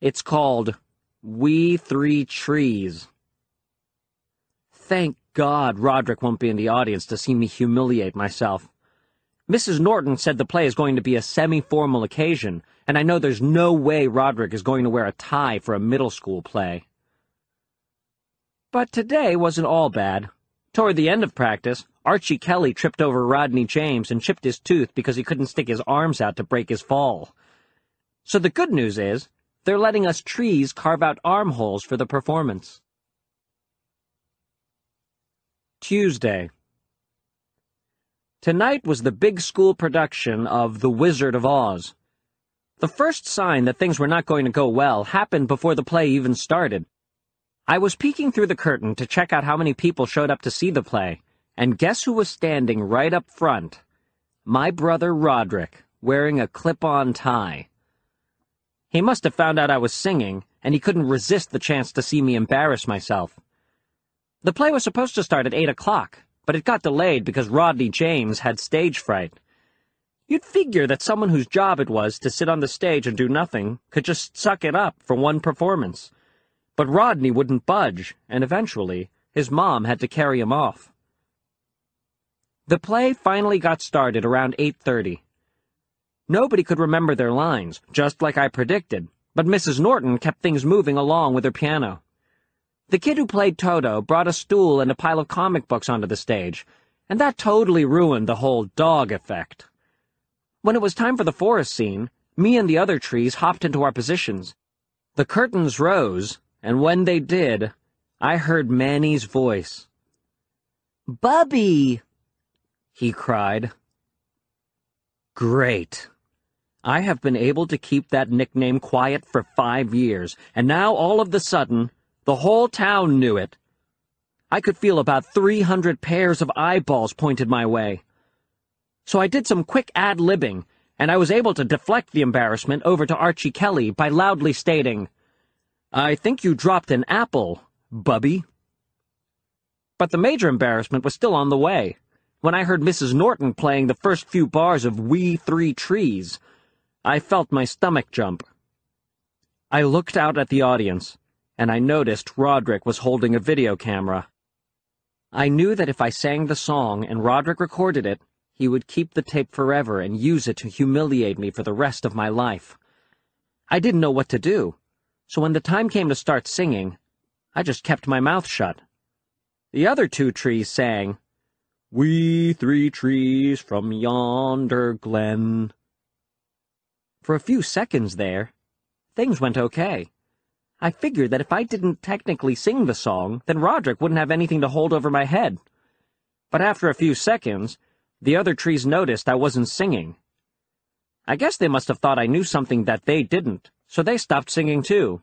It's called We Three Trees. Thank God Roderick won't be in the audience to see me humiliate myself. Mrs. Norton said the play is going to be a semi-formal occasion, and I know there's no way Roderick is going to wear a tie for a middle school play. But today wasn't all bad. Toward the end of practice, Archie Kelly tripped over Rodney James and chipped his tooth because he couldn't stick his arms out to break his fall. So the good news is, they're letting us trees carve out armholes for the performance. Tuesday. Tonight was the big school production of The Wizard of Oz. The first sign that things were not going to go well happened before the play even started. I was peeking through the curtain to check out how many people showed up to see the play, and guess who was standing right up front? My brother Roderick, wearing a clip-on tie. He must have found out I was singing, and he couldn't resist the chance to see me embarrass myself. The play was supposed to start at 8 o'clock, but it got delayed because Rodney James had stage fright. You'd figure that someone whose job it was to sit on the stage and do nothing could just suck it up for one performance. But Rodney wouldn't budge, and eventually, his mom had to carry him off. The play finally got started around 8.30. Nobody could remember their lines, just like I predicted, but Mrs. Norton kept things moving along with her piano. The kid who played Toto brought a stool and a pile of comic books onto the stage, and that totally ruined the whole dog effect. When it was time for the forest scene, me and the other trees hopped into our positions. The curtains rose, and when they did, I heard Manny's voice. Bubby! he cried. Great. I have been able to keep that nickname quiet for five years, and now all of the sudden, the whole town knew it. I could feel about 300 pairs of eyeballs pointed my way. So I did some quick ad-libbing, and I was able to deflect the embarrassment over to Archie Kelly by loudly stating, I think you dropped an apple, Bubby. But the major embarrassment was still on the way. When I heard Mrs. Norton playing the first few bars of We Three Trees, I felt my stomach jump. I looked out at the audience and I noticed Roderick was holding a video camera. I knew that if I sang the song and Roderick recorded it, he would keep the tape forever and use it to humiliate me for the rest of my life. I didn't know what to do, so when the time came to start singing, I just kept my mouth shut. The other two trees sang, We three trees from yonder glen. For a few seconds there, things went okay. I figured that if I didn't technically sing the song, then Roderick wouldn't have anything to hold over my head. But after a few seconds, the other trees noticed I wasn't singing. I guess they must have thought I knew something that they didn't, so they stopped singing too.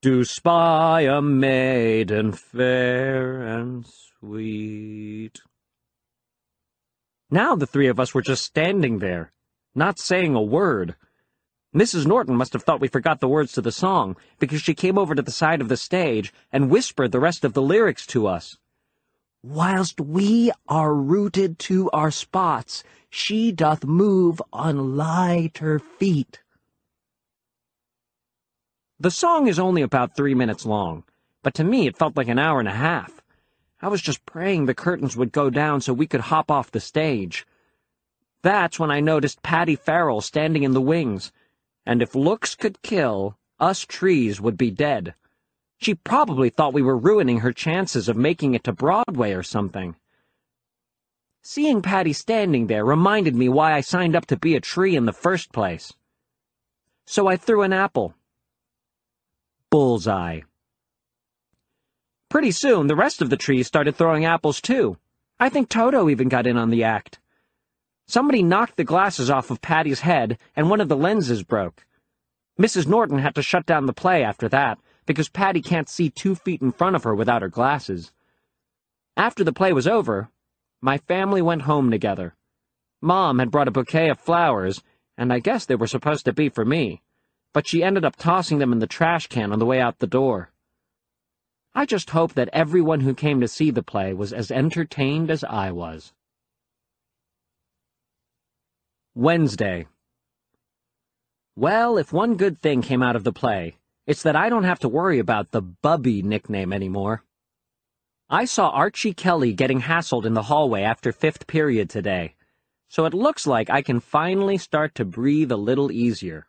Do spy a maiden fair and sweet. Now the three of us were just standing there, not saying a word. Mrs. Norton must have thought we forgot the words to the song, because she came over to the side of the stage and whispered the rest of the lyrics to us. Whilst we are rooted to our spots, she doth move on lighter feet. The song is only about three minutes long, but to me it felt like an hour and a half. I was just praying the curtains would go down so we could hop off the stage. That's when I noticed Patty Farrell standing in the wings, and if looks could kill, us trees would be dead. She probably thought we were ruining her chances of making it to Broadway or something. Seeing Patty standing there reminded me why I signed up to be a tree in the first place. So I threw an apple. Bullseye. Pretty soon, the rest of the trees started throwing apples too. I think Toto even got in on the act. Somebody knocked the glasses off of Patty's head, and one of the lenses broke. Mrs. Norton had to shut down the play after that, because Patty can't see two feet in front of her without her glasses. After the play was over, My family went home together. Mom had brought a bouquet of flowers, and I guess they were supposed to be for me, but she ended up tossing them in the trash can on the way out the door. I just hope that everyone who came to see the play was as entertained as I was. Wednesday. Well, if one good thing came out of the play, it's that I don't have to worry about the Bubby nickname anymore. I saw Archie Kelly getting hassled in the hallway after fifth period today, so it looks like I can finally start to breathe a little easier.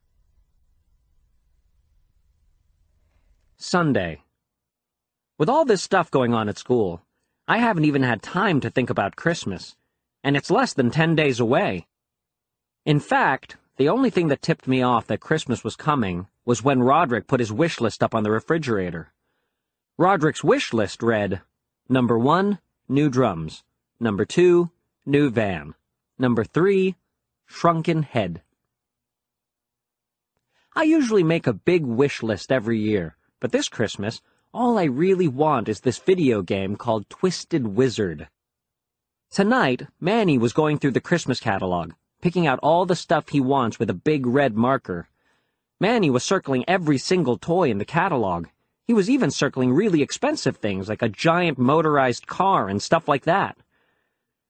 Sunday. With all this stuff going on at school, I haven't even had time to think about Christmas, and it's less than ten days away. In fact, the only thing that tipped me off that Christmas was coming was when Roderick put his wish list up on the refrigerator. Roderick's wish list read, Number one, new drums. Number two, new van. Number three, shrunken head. I usually make a big wish list every year, but this Christmas, all I really want is this video game called Twisted Wizard. Tonight, Manny was going through the Christmas catalog, picking out all the stuff he wants with a big red marker. Manny was circling every single toy in the catalog, he was even circling really expensive things like a giant motorized car and stuff like that.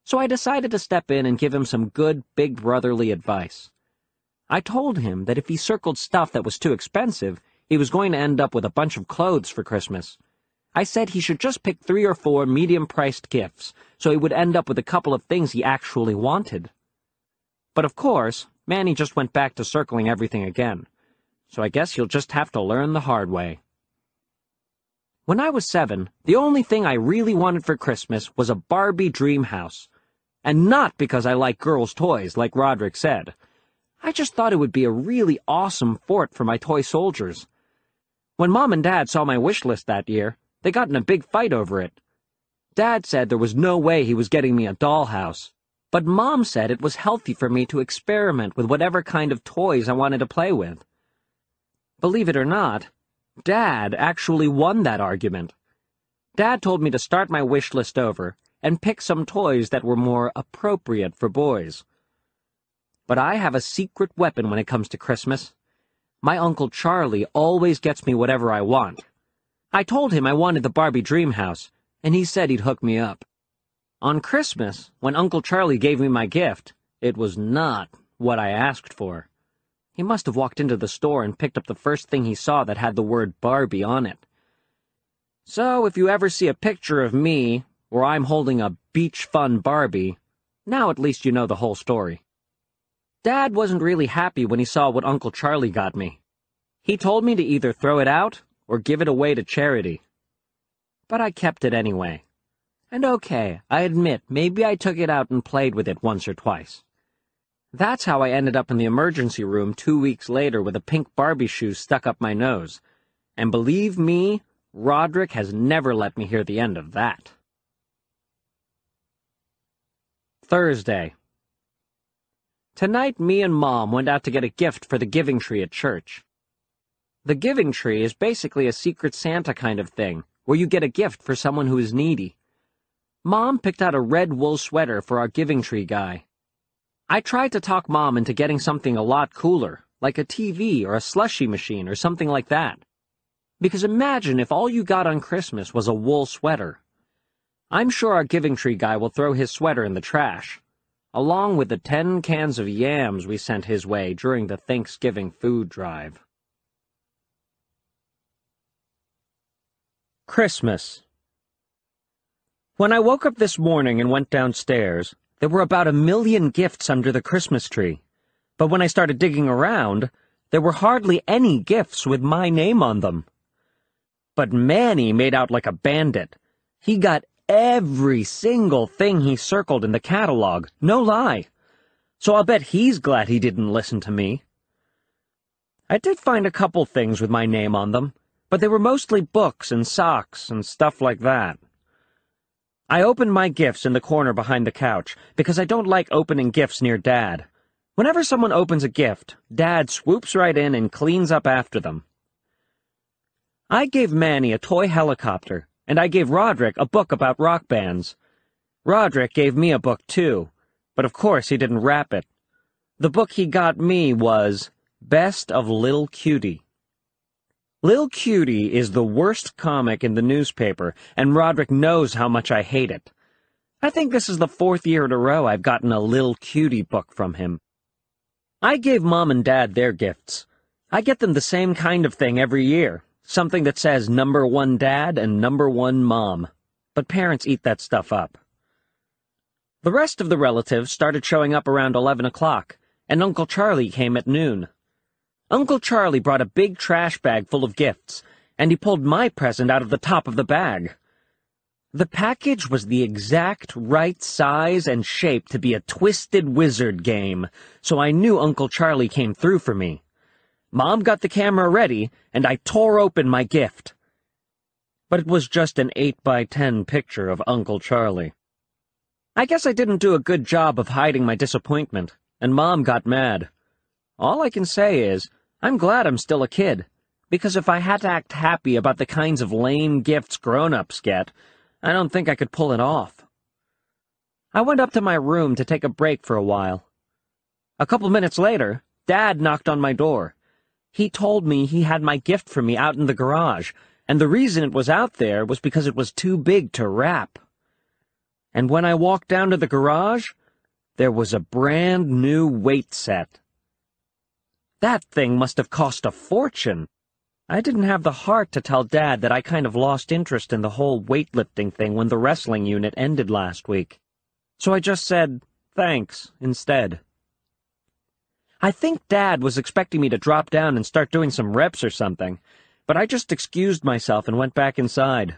So I decided to step in and give him some good big brotherly advice. I told him that if he circled stuff that was too expensive, he was going to end up with a bunch of clothes for Christmas. I said he should just pick three or four medium-priced gifts, so he would end up with a couple of things he actually wanted. But of course, Manny just went back to circling everything again. So I guess you'll just have to learn the hard way. When I was seven, the only thing I really wanted for Christmas was a Barbie dream house. And not because I like girls' toys, like Roderick said. I just thought it would be a really awesome fort for my toy soldiers. When Mom and Dad saw my wish list that year, they got in a big fight over it. Dad said there was no way he was getting me a dollhouse. But Mom said it was healthy for me to experiment with whatever kind of toys I wanted to play with. Believe it or not, Dad actually won that argument. Dad told me to start my wish list over and pick some toys that were more appropriate for boys. But I have a secret weapon when it comes to Christmas. My Uncle Charlie always gets me whatever I want. I told him I wanted the Barbie dream house, and he said he'd hook me up. On Christmas, when Uncle Charlie gave me my gift, it was not what I asked for. He must have walked into the store and picked up the first thing he saw that had the word Barbie on it. So if you ever see a picture of me where I'm holding a beach fun Barbie, now at least you know the whole story. Dad wasn't really happy when he saw what Uncle Charlie got me. He told me to either throw it out or give it away to charity. But I kept it anyway. And okay, I admit, maybe I took it out and played with it once or twice. That's how I ended up in the emergency room two weeks later with a pink Barbie shoe stuck up my nose. And believe me, Roderick has never let me hear the end of that. Thursday. Tonight, me and Mom went out to get a gift for the Giving Tree at church. The Giving Tree is basically a Secret Santa kind of thing, where you get a gift for someone who is needy. Mom picked out a red wool sweater for our Giving Tree guy. I tried to talk Mom into getting something a lot cooler, like a TV or a slushy machine or something like that. Because imagine if all you got on Christmas was a wool sweater. I'm sure our Giving Tree guy will throw his sweater in the trash, along with the ten cans of yams we sent his way during the Thanksgiving food drive. Christmas When I woke up this morning and went downstairs, there were about a million gifts under the Christmas tree. But when I started digging around, there were hardly any gifts with my name on them. But Manny made out like a bandit. He got every single thing he circled in the catalog, no lie. So I'll bet he's glad he didn't listen to me. I did find a couple things with my name on them, but they were mostly books and socks and stuff like that. I opened my gifts in the corner behind the couch, because I don't like opening gifts near Dad. Whenever someone opens a gift, Dad swoops right in and cleans up after them. I gave Manny a toy helicopter, and I gave Roderick a book about rock bands. Roderick gave me a book too, but of course he didn't wrap it. The book he got me was Best of Lil Cutie. Lil Cutie is the worst comic in the newspaper, and Roderick knows how much I hate it. I think this is the fourth year in a row I've gotten a Lil Cutie book from him. I gave Mom and Dad their gifts. I get them the same kind of thing every year, something that says number one dad and number one mom. But parents eat that stuff up. The rest of the relatives started showing up around 11 o'clock, and Uncle Charlie came at noon. Uncle Charlie brought a big trash bag full of gifts, and he pulled my present out of the top of the bag. The package was the exact right size and shape to be a Twisted Wizard game, so I knew Uncle Charlie came through for me. Mom got the camera ready, and I tore open my gift. But it was just an 8 by 10 picture of Uncle Charlie. I guess I didn't do a good job of hiding my disappointment, and Mom got mad. All I can say is, I'm glad I'm still a kid, because if I had to act happy about the kinds of lame gifts grown-ups get, I don't think I could pull it off. I went up to my room to take a break for a while. A couple minutes later, Dad knocked on my door. He told me he had my gift for me out in the garage, and the reason it was out there was because it was too big to wrap. And when I walked down to the garage, there was a brand new weight set. That thing must have cost a fortune. I didn't have the heart to tell Dad that I kind of lost interest in the whole weightlifting thing when the wrestling unit ended last week. So I just said, thanks, instead. I think Dad was expecting me to drop down and start doing some reps or something, but I just excused myself and went back inside.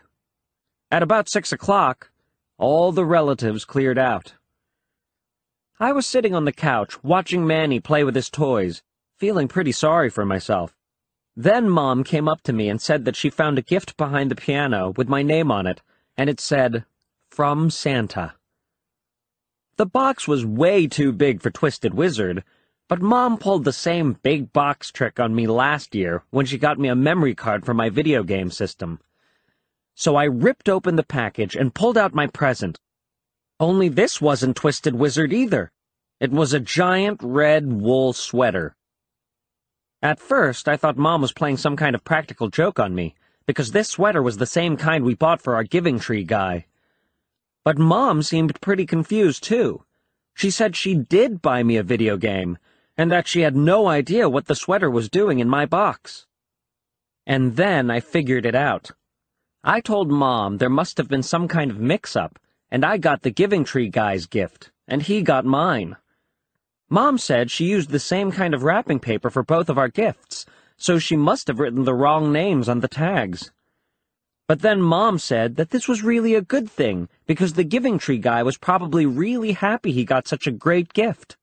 At about six o'clock, all the relatives cleared out. I was sitting on the couch, watching Manny play with his toys, feeling pretty sorry for myself. Then Mom came up to me and said that she found a gift behind the piano with my name on it, and it said, From Santa. The box was way too big for Twisted Wizard, but Mom pulled the same big box trick on me last year when she got me a memory card for my video game system. So I ripped open the package and pulled out my present. Only this wasn't Twisted Wizard either. It was a giant red wool sweater. At first, I thought Mom was playing some kind of practical joke on me, because this sweater was the same kind we bought for our Giving Tree guy. But Mom seemed pretty confused, too. She said she did buy me a video game, and that she had no idea what the sweater was doing in my box. And then I figured it out. I told Mom there must have been some kind of mix-up, and I got the Giving Tree guy's gift, and he got mine. Mom said she used the same kind of wrapping paper for both of our gifts, so she must have written the wrong names on the tags. But then Mom said that this was really a good thing, because the Giving Tree guy was probably really happy he got such a great gift.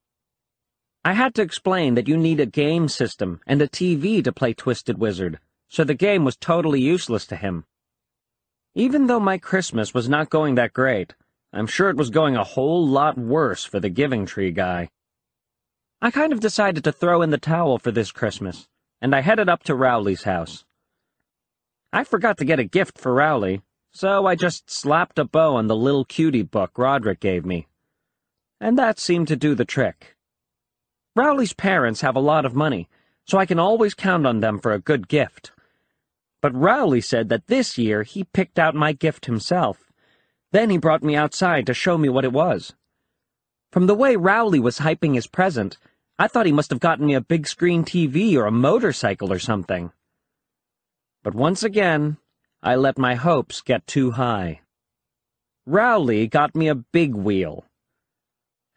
I had to explain that you need a game system and a TV to play Twisted Wizard, so the game was totally useless to him. Even though my Christmas was not going that great, I'm sure it was going a whole lot worse for the Giving Tree guy. I kind of decided to throw in the towel for this Christmas, and I headed up to Rowley's house. I forgot to get a gift for Rowley, so I just slapped a bow on the little cutie book Roderick gave me. And that seemed to do the trick. Rowley's parents have a lot of money, so I can always count on them for a good gift. But Rowley said that this year he picked out my gift himself. Then he brought me outside to show me what it was. From the way Rowley was hyping his present, I thought he must have gotten me a big screen TV or a motorcycle or something. But once again, I let my hopes get too high. Rowley got me a big wheel.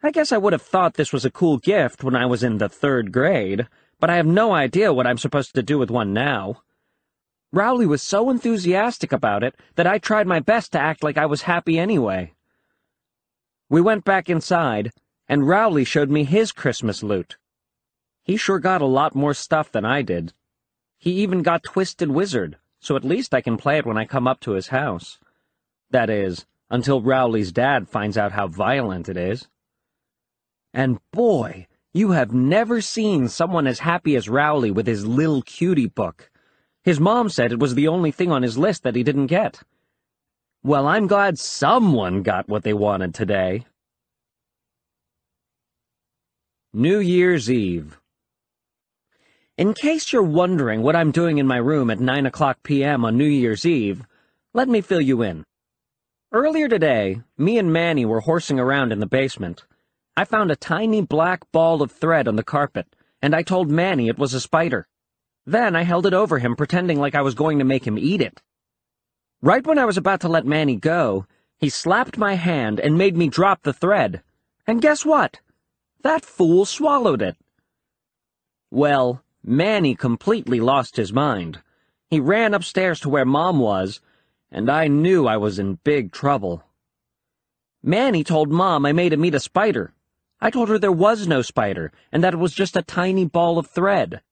I guess I would have thought this was a cool gift when I was in the third grade, but I have no idea what I'm supposed to do with one now. Rowley was so enthusiastic about it that I tried my best to act like I was happy anyway. We went back inside, and Rowley showed me his Christmas loot. He sure got a lot more stuff than I did. He even got Twisted Wizard, so at least I can play it when I come up to his house. That is, until Rowley's dad finds out how violent it is. And boy, you have never seen someone as happy as Rowley with his Lil Cutie book. His mom said it was the only thing on his list that he didn't get. Well, I'm glad someone got what they wanted today. New Year's Eve. In case you're wondering what I'm doing in my room at 9 o'clock p.m. on New Year's Eve, let me fill you in. Earlier today, me and Manny were horsing around in the basement. I found a tiny black ball of thread on the carpet, and I told Manny it was a spider. Then I held it over him, pretending like I was going to make him eat it. Right when I was about to let Manny go, he slapped my hand and made me drop the thread. And guess what? That fool swallowed it. Well, Manny completely lost his mind. He ran upstairs to where Mom was, and I knew I was in big trouble. Manny told Mom I made him eat a spider. I told her there was no spider, and that it was just a tiny ball of thread.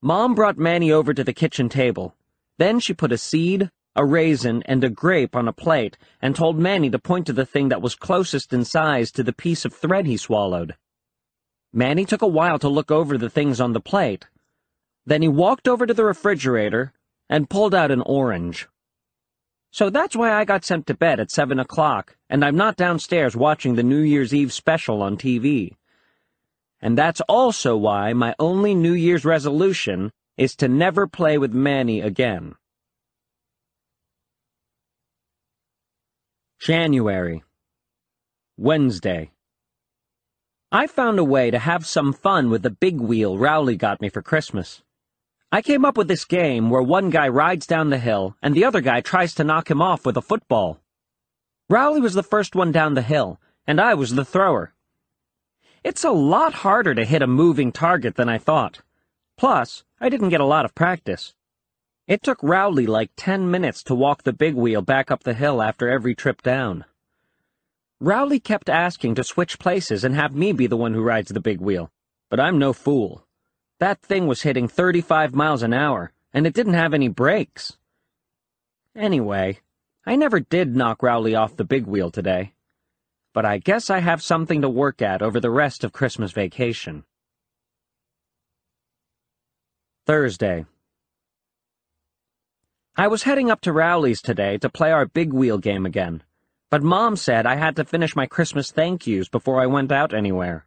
Mom brought Manny over to the kitchen table. Then she put a seed, a raisin, and a grape on a plate and told Manny to point to the thing that was closest in size to the piece of thread he swallowed. Manny took a while to look over the things on the plate. Then he walked over to the refrigerator and pulled out an orange. So that's why I got sent to bed at seven o'clock, and I'm not downstairs watching the New Year's Eve special on TV. And that's also why my only New Year's resolution is to never play with Manny again. January. Wednesday. I found a way to have some fun with the big wheel Rowley got me for Christmas. I came up with this game where one guy rides down the hill and the other guy tries to knock him off with a football. Rowley was the first one down the hill, and I was the thrower. It's a lot harder to hit a moving target than I thought. Plus, I didn't get a lot of practice. It took Rowley like ten minutes to walk the big wheel back up the hill after every trip down. Rowley kept asking to switch places and have me be the one who rides the big wheel, but I'm no fool. That thing was hitting 35 miles an hour, and it didn't have any brakes. Anyway, I never did knock Rowley off the big wheel today. But I guess I have something to work at over the rest of Christmas vacation. Thursday. I was heading up to Rowley's today to play our big wheel game again, but Mom said I had to finish my Christmas thank yous before I went out anywhere.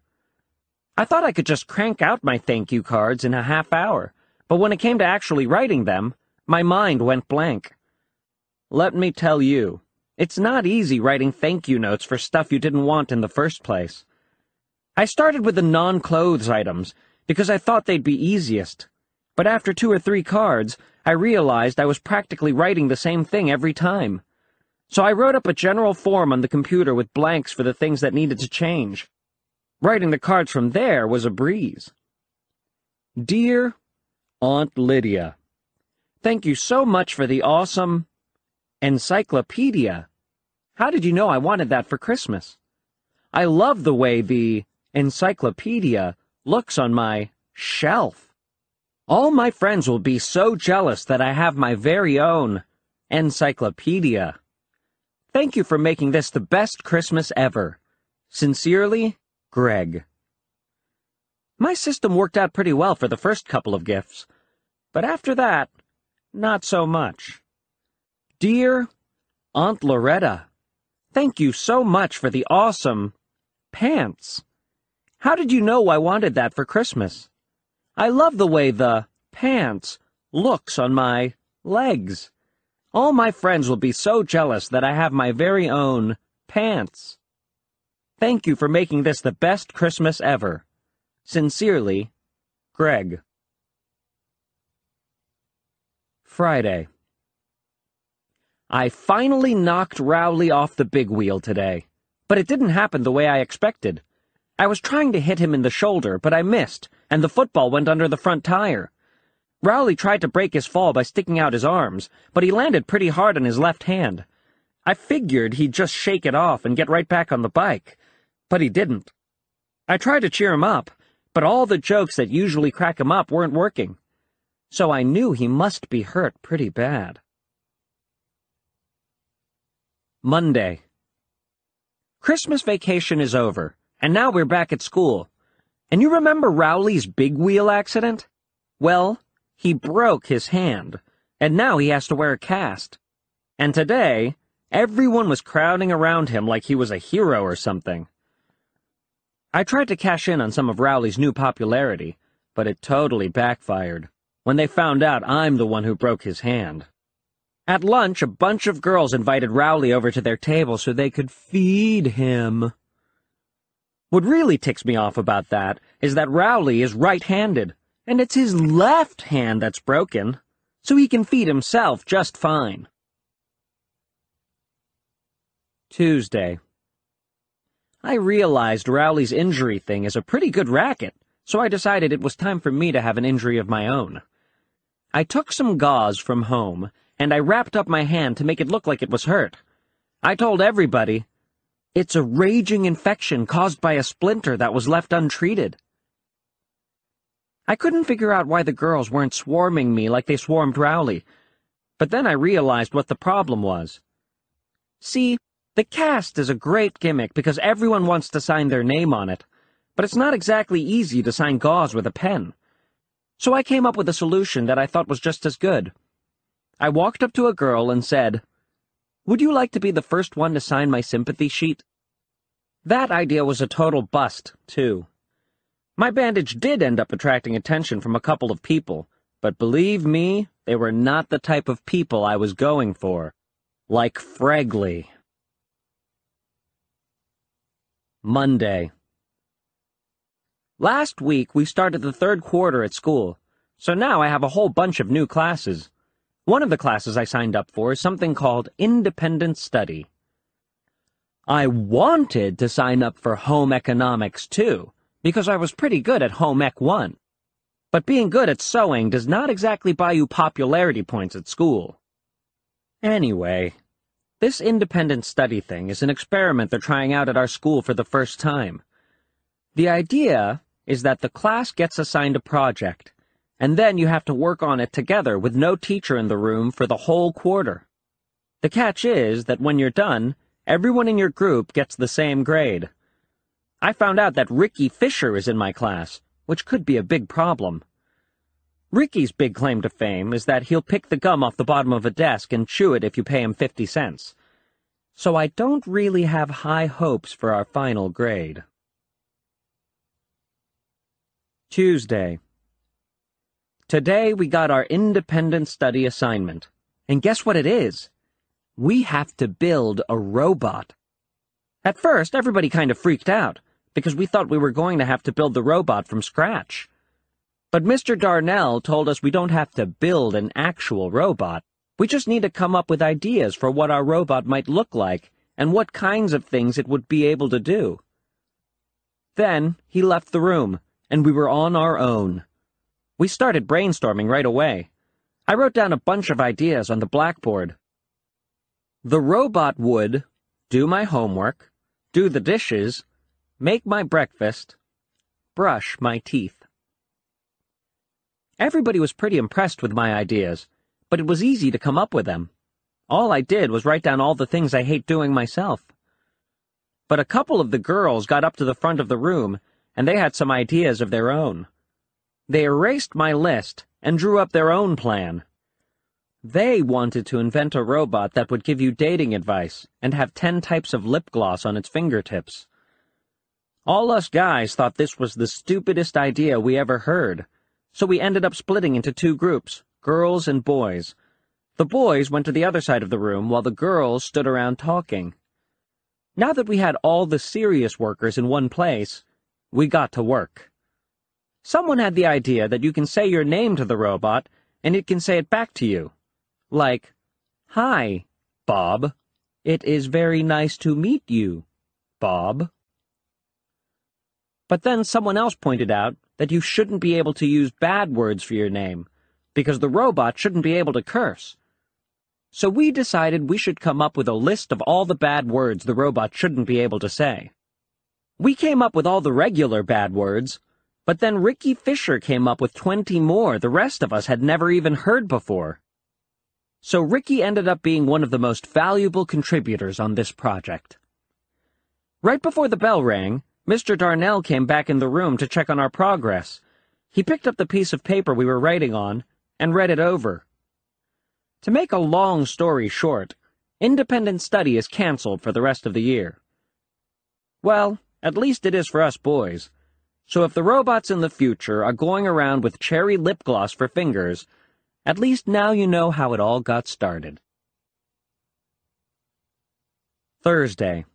I thought I could just crank out my thank you cards in a half hour, but when it came to actually writing them, my mind went blank. Let me tell you, it's not easy writing thank you notes for stuff you didn't want in the first place. I started with the non-clothes items because I thought they'd be easiest, but after two or three cards, I realized I was practically writing the same thing every time. So I wrote up a general form on the computer with blanks for the things that needed to change. Writing the cards from there was a breeze. Dear Aunt Lydia, Thank you so much for the awesome encyclopedia. How did you know I wanted that for Christmas? I love the way the encyclopedia looks on my shelf. All my friends will be so jealous that I have my very own encyclopedia. Thank you for making this the best Christmas ever. Sincerely, Greg. My system worked out pretty well for the first couple of gifts, but after that, not so much. Dear Aunt Loretta, thank you so much for the awesome pants. How did you know I wanted that for Christmas? I love the way the pants looks on my legs. All my friends will be so jealous that I have my very own pants. Thank you for making this the best Christmas ever. Sincerely, Greg. Friday. I finally knocked Rowley off the big wheel today, but it didn't happen the way I expected. I was trying to hit him in the shoulder, but I missed, and the football went under the front tire. Rowley tried to break his fall by sticking out his arms, but he landed pretty hard on his left hand. I figured he'd just shake it off and get right back on the bike, but he didn't. I tried to cheer him up, but all the jokes that usually crack him up weren't working. So I knew he must be hurt pretty bad. Monday. Christmas vacation is over, and now we're back at school. And you remember Rowley's big wheel accident? Well, he broke his hand, and now he has to wear a cast. And today, Everyone was crowding around him like he was a hero or something. I tried to cash in on some of Rowley's new popularity, but it totally backfired when they found out I'm the one who broke his hand. At lunch, a bunch of girls invited Rowley over to their table so they could feed him. What really ticks me off about that is that Rowley is right-handed, and it's his left hand that's broken, so he can feed himself just fine. Tuesday. I realized Rowley's injury thing is a pretty good racket, so I decided it was time for me to have an injury of my own. I took some gauze from home, and I wrapped up my hand to make it look like it was hurt. I told everybody, it's a raging infection caused by a splinter that was left untreated. I couldn't figure out why the girls weren't swarming me like they swarmed Rowley, but then I realized what the problem was. See, the cast is a great gimmick because everyone wants to sign their name on it, but it's not exactly easy to sign gauze with a pen. So I came up with a solution that I thought was just as good. I walked up to a girl and said, would you like to be the first one to sign my sympathy sheet? That idea was a total bust, too. My bandage did end up attracting attention from a couple of people, but believe me, they were not the type of people I was going for. Like Fregley. Monday. Last week, we started the third quarter at school, so now I have a whole bunch of new classes. One of the classes I signed up for is something called Independent Study. I wanted to sign up for Home Economics, too, because I was pretty good at Home Ec 1. But being good at sewing does not exactly buy you popularity points at school. Anyway, this independent study thing is an experiment they're trying out at our school for the first time. The idea is that the class gets assigned a project, and then you have to work on it together with no teacher in the room for the whole quarter. The catch is that when you're done, everyone in your group gets the same grade. I found out that Ricky Fisher is in my class, which could be a big problem. Ricky's big claim to fame is that he'll pick the gum off the bottom of a desk and chew it if you pay him 50 cents. So I don't really have high hopes for our final grade. Tuesday. Today we got our independent study assignment. And guess what it is? We have to build a robot. At first, everybody kind of freaked out, because we thought we were going to have to build the robot from scratch. But Mr. Darnell told us we don't have to build an actual robot. We just need to come up with ideas for what our robot might look like and what kinds of things it would be able to do. Then he left the room, and we were on our own. We started brainstorming right away. I wrote down a bunch of ideas on the blackboard. The robot would do my homework, do the dishes, make my breakfast, brush my teeth. Everybody was pretty impressed with my ideas, but it was easy to come up with them. All I did was write down all the things I hate doing myself. But a couple of the girls got up to the front of the room, and they had some ideas of their own. They erased my list and drew up their own plan. They wanted to invent a robot that would give you dating advice and have ten types of lip gloss on its fingertips. All us guys thought this was the stupidest idea we ever heard, so we ended up splitting into two groups, girls and boys. The boys went to the other side of the room while the girls stood around talking. Now that we had all the serious workers in one place, we got to work. Someone had the idea that you can say your name to the robot, and it can say it back to you. Like, Hi, Bob. It is very nice to meet you, Bob. But then someone else pointed out that you shouldn't be able to use bad words for your name, because the robot shouldn't be able to curse. So we decided we should come up with a list of all the bad words the robot shouldn't be able to say. We came up with all the regular bad words, but then Ricky Fisher came up with 20 more the rest of us had never even heard before. So Ricky ended up being one of the most valuable contributors on this project. Right before the bell rang, Mr. Darnell came back in the room to check on our progress. He picked up the piece of paper we were writing on and read it over. To make a long story short, Independent study is canceled for the rest of the year. Well, at least it is for us boys. So if the robots in the future are going around with cherry lip gloss for fingers, at least now you know how it all got started. Thursday.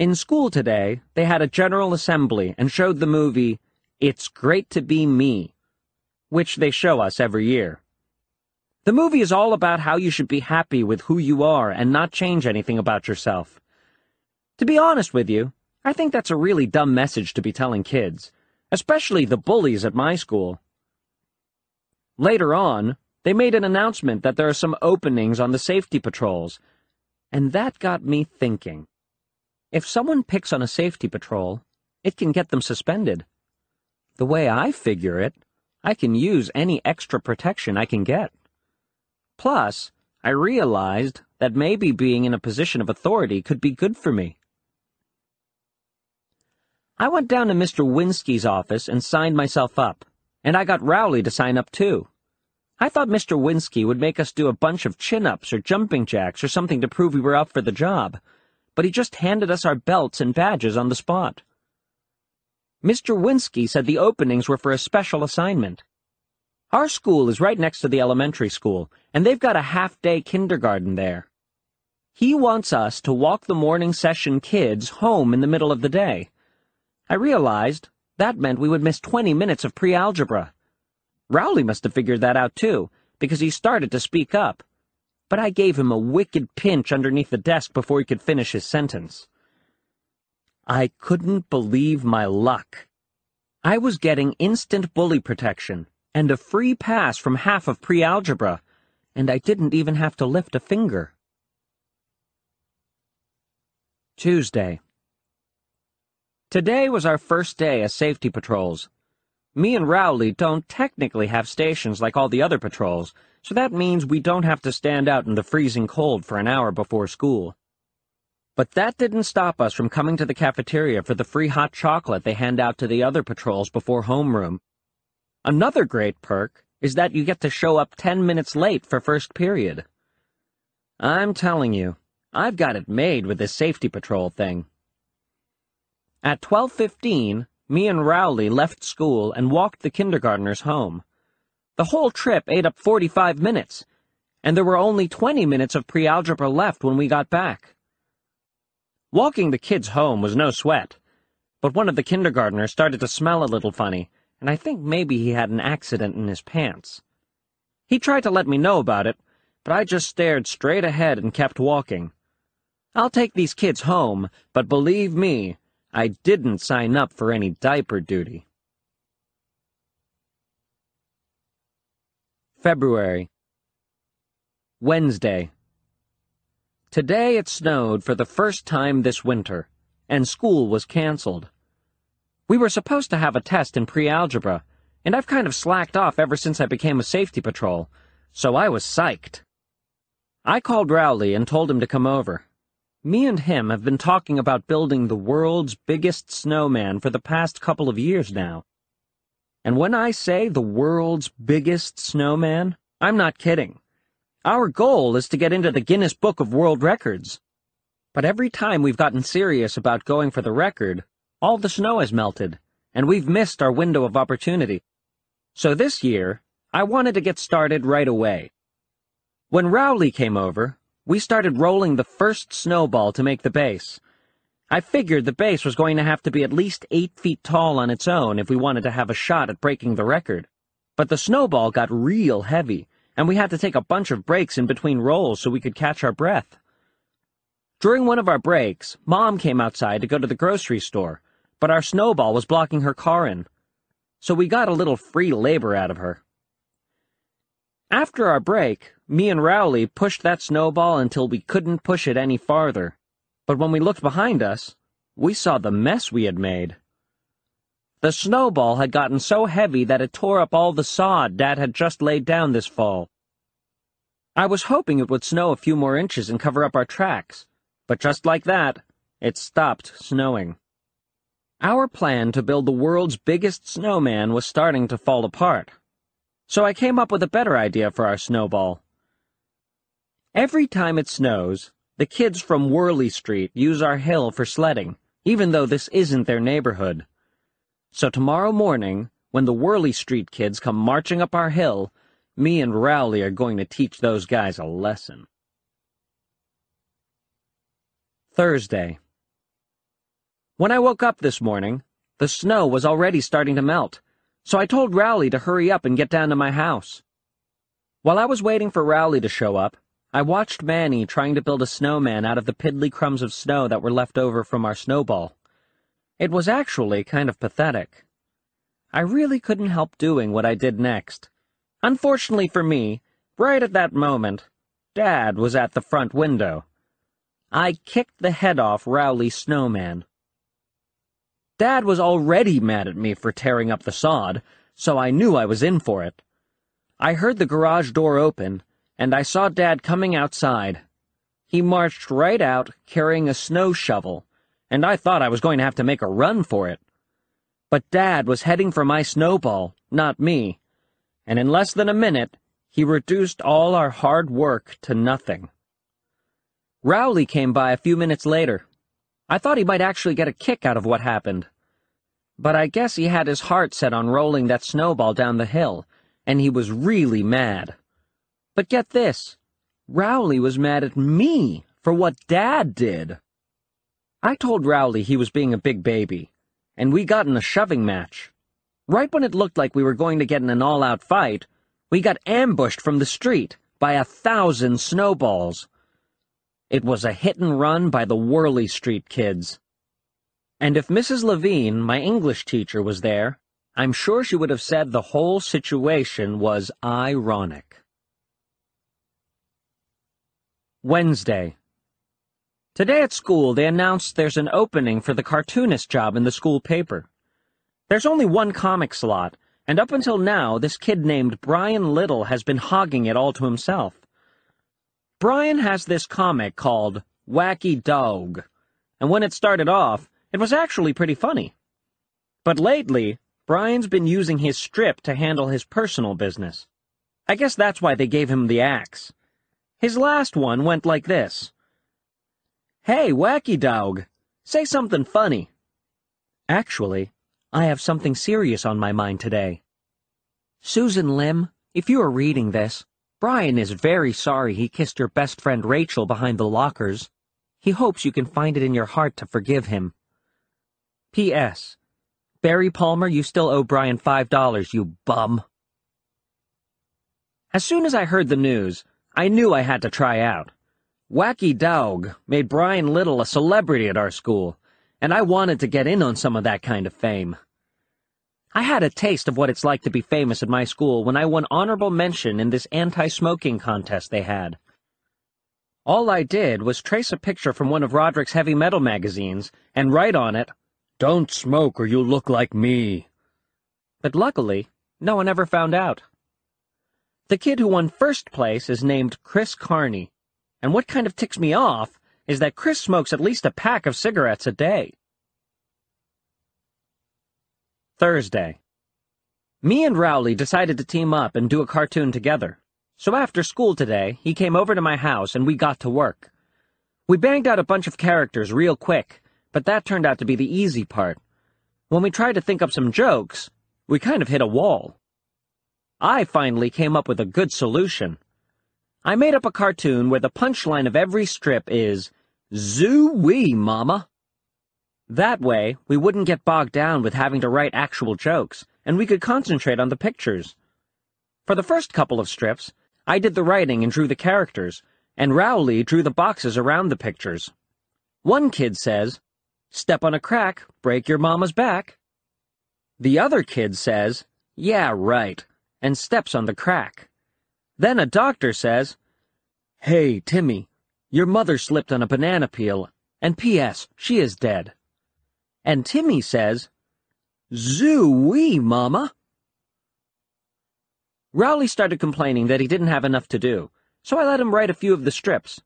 In school today, they had a general assembly and showed the movie It's Great to Be Me, which they show us every year. The movie is all about how you should be happy with who you are and not change anything about yourself. To be honest with you, I think that's a really dumb message to be telling kids, especially the bullies at my school. Later on, they made an announcement that there are some openings on the safety patrols, and that got me thinking. If someone picks on a safety patrol, it can get them suspended. The way I figure it, I can use any extra protection I can get. Plus, I realized that maybe being in a position of authority could be good for me. I went down to Mr. Winsky's office and signed myself up, and I got Rowley to sign up too. I thought Mr. Winsky would make us do a bunch of chin-ups or jumping jacks or something to prove we were up for the job, but he just handed us our belts and badges on the spot. Mr. Winsky said the openings were for a special assignment. Our school is right next to the elementary school, and they've got a half-day kindergarten there. He wants us to walk the morning session kids home in the middle of the day. I realized that meant we would miss 20 minutes of pre-algebra. Rowley must have figured that out too, because he started to speak up. But I gave him a wicked pinch underneath the desk before he could finish his sentence. I couldn't believe my luck. I was getting instant bully protection and a free pass from half of pre-algebra, and I didn't even have to lift a finger. Tuesday. Today was our first day as safety patrols. Me and Rowley don't technically have stations like all the other patrols, so that means we don't have to stand out in the freezing cold for an hour before school. But that didn't stop us from coming to the cafeteria for the free hot chocolate they hand out to the other patrols before homeroom. Another great perk is that you get to show up ten minutes late for first period. I'm telling you, I've got it made with this safety patrol thing. At 12.15, me and Rowley left school and walked the kindergartners home. The whole trip ate up 45 minutes, and there were only 20 minutes of pre-algebra left when we got back. Walking the kids home was no sweat, but one of the kindergartners started to smell a little funny, and I think maybe he had an accident in his pants. He tried to let me know about it, but I just stared straight ahead and kept walking. I'll take these kids home, but believe me, I didn't sign up for any diaper duty. February. Wednesday. Today it snowed for the first time this winter, and school was canceled. We were supposed to have a test in pre-algebra, and I've kind of slacked off ever since I became a safety patrol, so I was psyched. I called Rowley and told him to come over. Me and him have been talking about building the world's biggest snowman for the past couple of years now. And when I say the world's biggest snowman, I'm not kidding. Our goal is to get into the Guinness Book of World Records. But every time we've gotten serious about going for the record, all the snow has melted, and we've missed our window of opportunity. So this year, I wanted to get started right away. When Rowley came over, we started rolling the first snowball to make the base. I figured the base was going to have to be at least eight feet tall on its own if we wanted to have a shot at breaking the record. But the snowball got real heavy, and we had to take a bunch of breaks in between rolls so we could catch our breath. During one of our breaks, Mom came outside to go to the grocery store, but our snowball was blocking her car in. So we got a little free labor out of her. After our break, me and Rowley pushed that snowball until we couldn't push it any farther. But when we looked behind us, we saw the mess we had made. The snowball had gotten so heavy that it tore up all the sod Dad had just laid down this fall. I was hoping it would snow a few more inches and cover up our tracks, but just like that, it stopped snowing. Our plan to build the world's biggest snowman was starting to fall apart. So I came up with a better idea for our snowball. Every time it snows, the kids from Whirley Street use our hill for sledding, even though this isn't their neighborhood. So tomorrow morning, when the Whirley Street kids come marching up our hill, me and Rowley are going to teach those guys a lesson. Thursday. When I woke up this morning, the snow was already starting to melt, so I told Rowley to hurry up and get down to my house. While I was waiting for Rowley to show up, I watched Manny trying to build a snowman out of the piddly crumbs of snow that were left over from our snowball. It was actually kind of pathetic. I really couldn't help doing what I did next. Unfortunately for me, right at that moment, Dad was at the front window. I kicked the head off Rowley's snowman. Dad was already mad at me for tearing up the sod, so I knew I was in for it. I heard the garage door open, and I saw Dad coming outside. He marched right out, carrying a snow shovel, and I thought I was going to have to make a run for it. But Dad was heading for my snowball, not me, and in less than a minute, he reduced all our hard work to nothing. Rowley came by a few minutes later. I thought he might actually get a kick out of what happened. But I guess he had his heart set on rolling that snowball down the hill, and he was really mad. But get this, Rowley was mad at me for what Dad did. I told Rowley he was being a big baby, and we got in a shoving match. Right when it looked like we were going to get in an all-out fight, we got ambushed from the street by a thousand snowballs. It was a hit and run by the Whirley Street kids. And if Mrs. Levine, my English teacher, was there, I'm sure she would have said the whole situation was ironic. Wednesday. Today at school, they announced there's an opening for the cartoonist job in the school paper. There's only one comic slot, and up until now, this kid named Brian Little has been hogging it all to himself. Brian has this comic called Wacky Dog, and when it started off, it was actually pretty funny. But lately, Brian's been using his strip to handle his personal business. I guess that's why they gave him the axe. His last one went like this. Hey, wacky dog, say something funny. Actually, I have something serious on my mind today. Susan Lim, if you are reading this, Brian is very sorry he kissed your best friend Rachel behind the lockers. He hopes you can find it in your heart to forgive him. P.S. Barry Palmer, you still owe Brian five dollars, you bum. As soon as I heard the news, I knew I had to try out. Wacky Dog made Brian Little a celebrity at our school, and I wanted to get in on some of that kind of fame. I had a taste of what it's like to be famous at my school when I won honorable mention in this anti-smoking contest they had. All I did was trace a picture from one of Roderick's heavy metal magazines and write on it, Don't smoke or you'll look like me. But luckily, no one ever found out. The kid who won first place is named Chris Carney, and what kind of ticks me off is that Chris smokes at least a pack of cigarettes a day. Thursday. Me and Rowley decided to team up and do a cartoon together. So after school today, he came over to my house and we got to work. We banged out a bunch of characters real quick, but that turned out to be the easy part. When we tried to think up some jokes, we kind of hit a wall. I finally came up with a good solution. I made up a cartoon where the punchline of every strip is, Zoo-wee, mama! That way, we wouldn't get bogged down with having to write actual jokes, and we could concentrate on the pictures. For the first couple of strips, I did the writing and drew the characters, and Rowley drew the boxes around the pictures. One kid says, Step on a crack, break your mama's back. The other kid says, Yeah, right, and steps on the crack. Then a doctor says, Hey, Timmy, your mother slipped on a banana peel, and P.S., she is dead. And Timmy says, Zoo-wee, Mama. Rowley started complaining that he didn't have enough to do, so I let him write a few of the strips.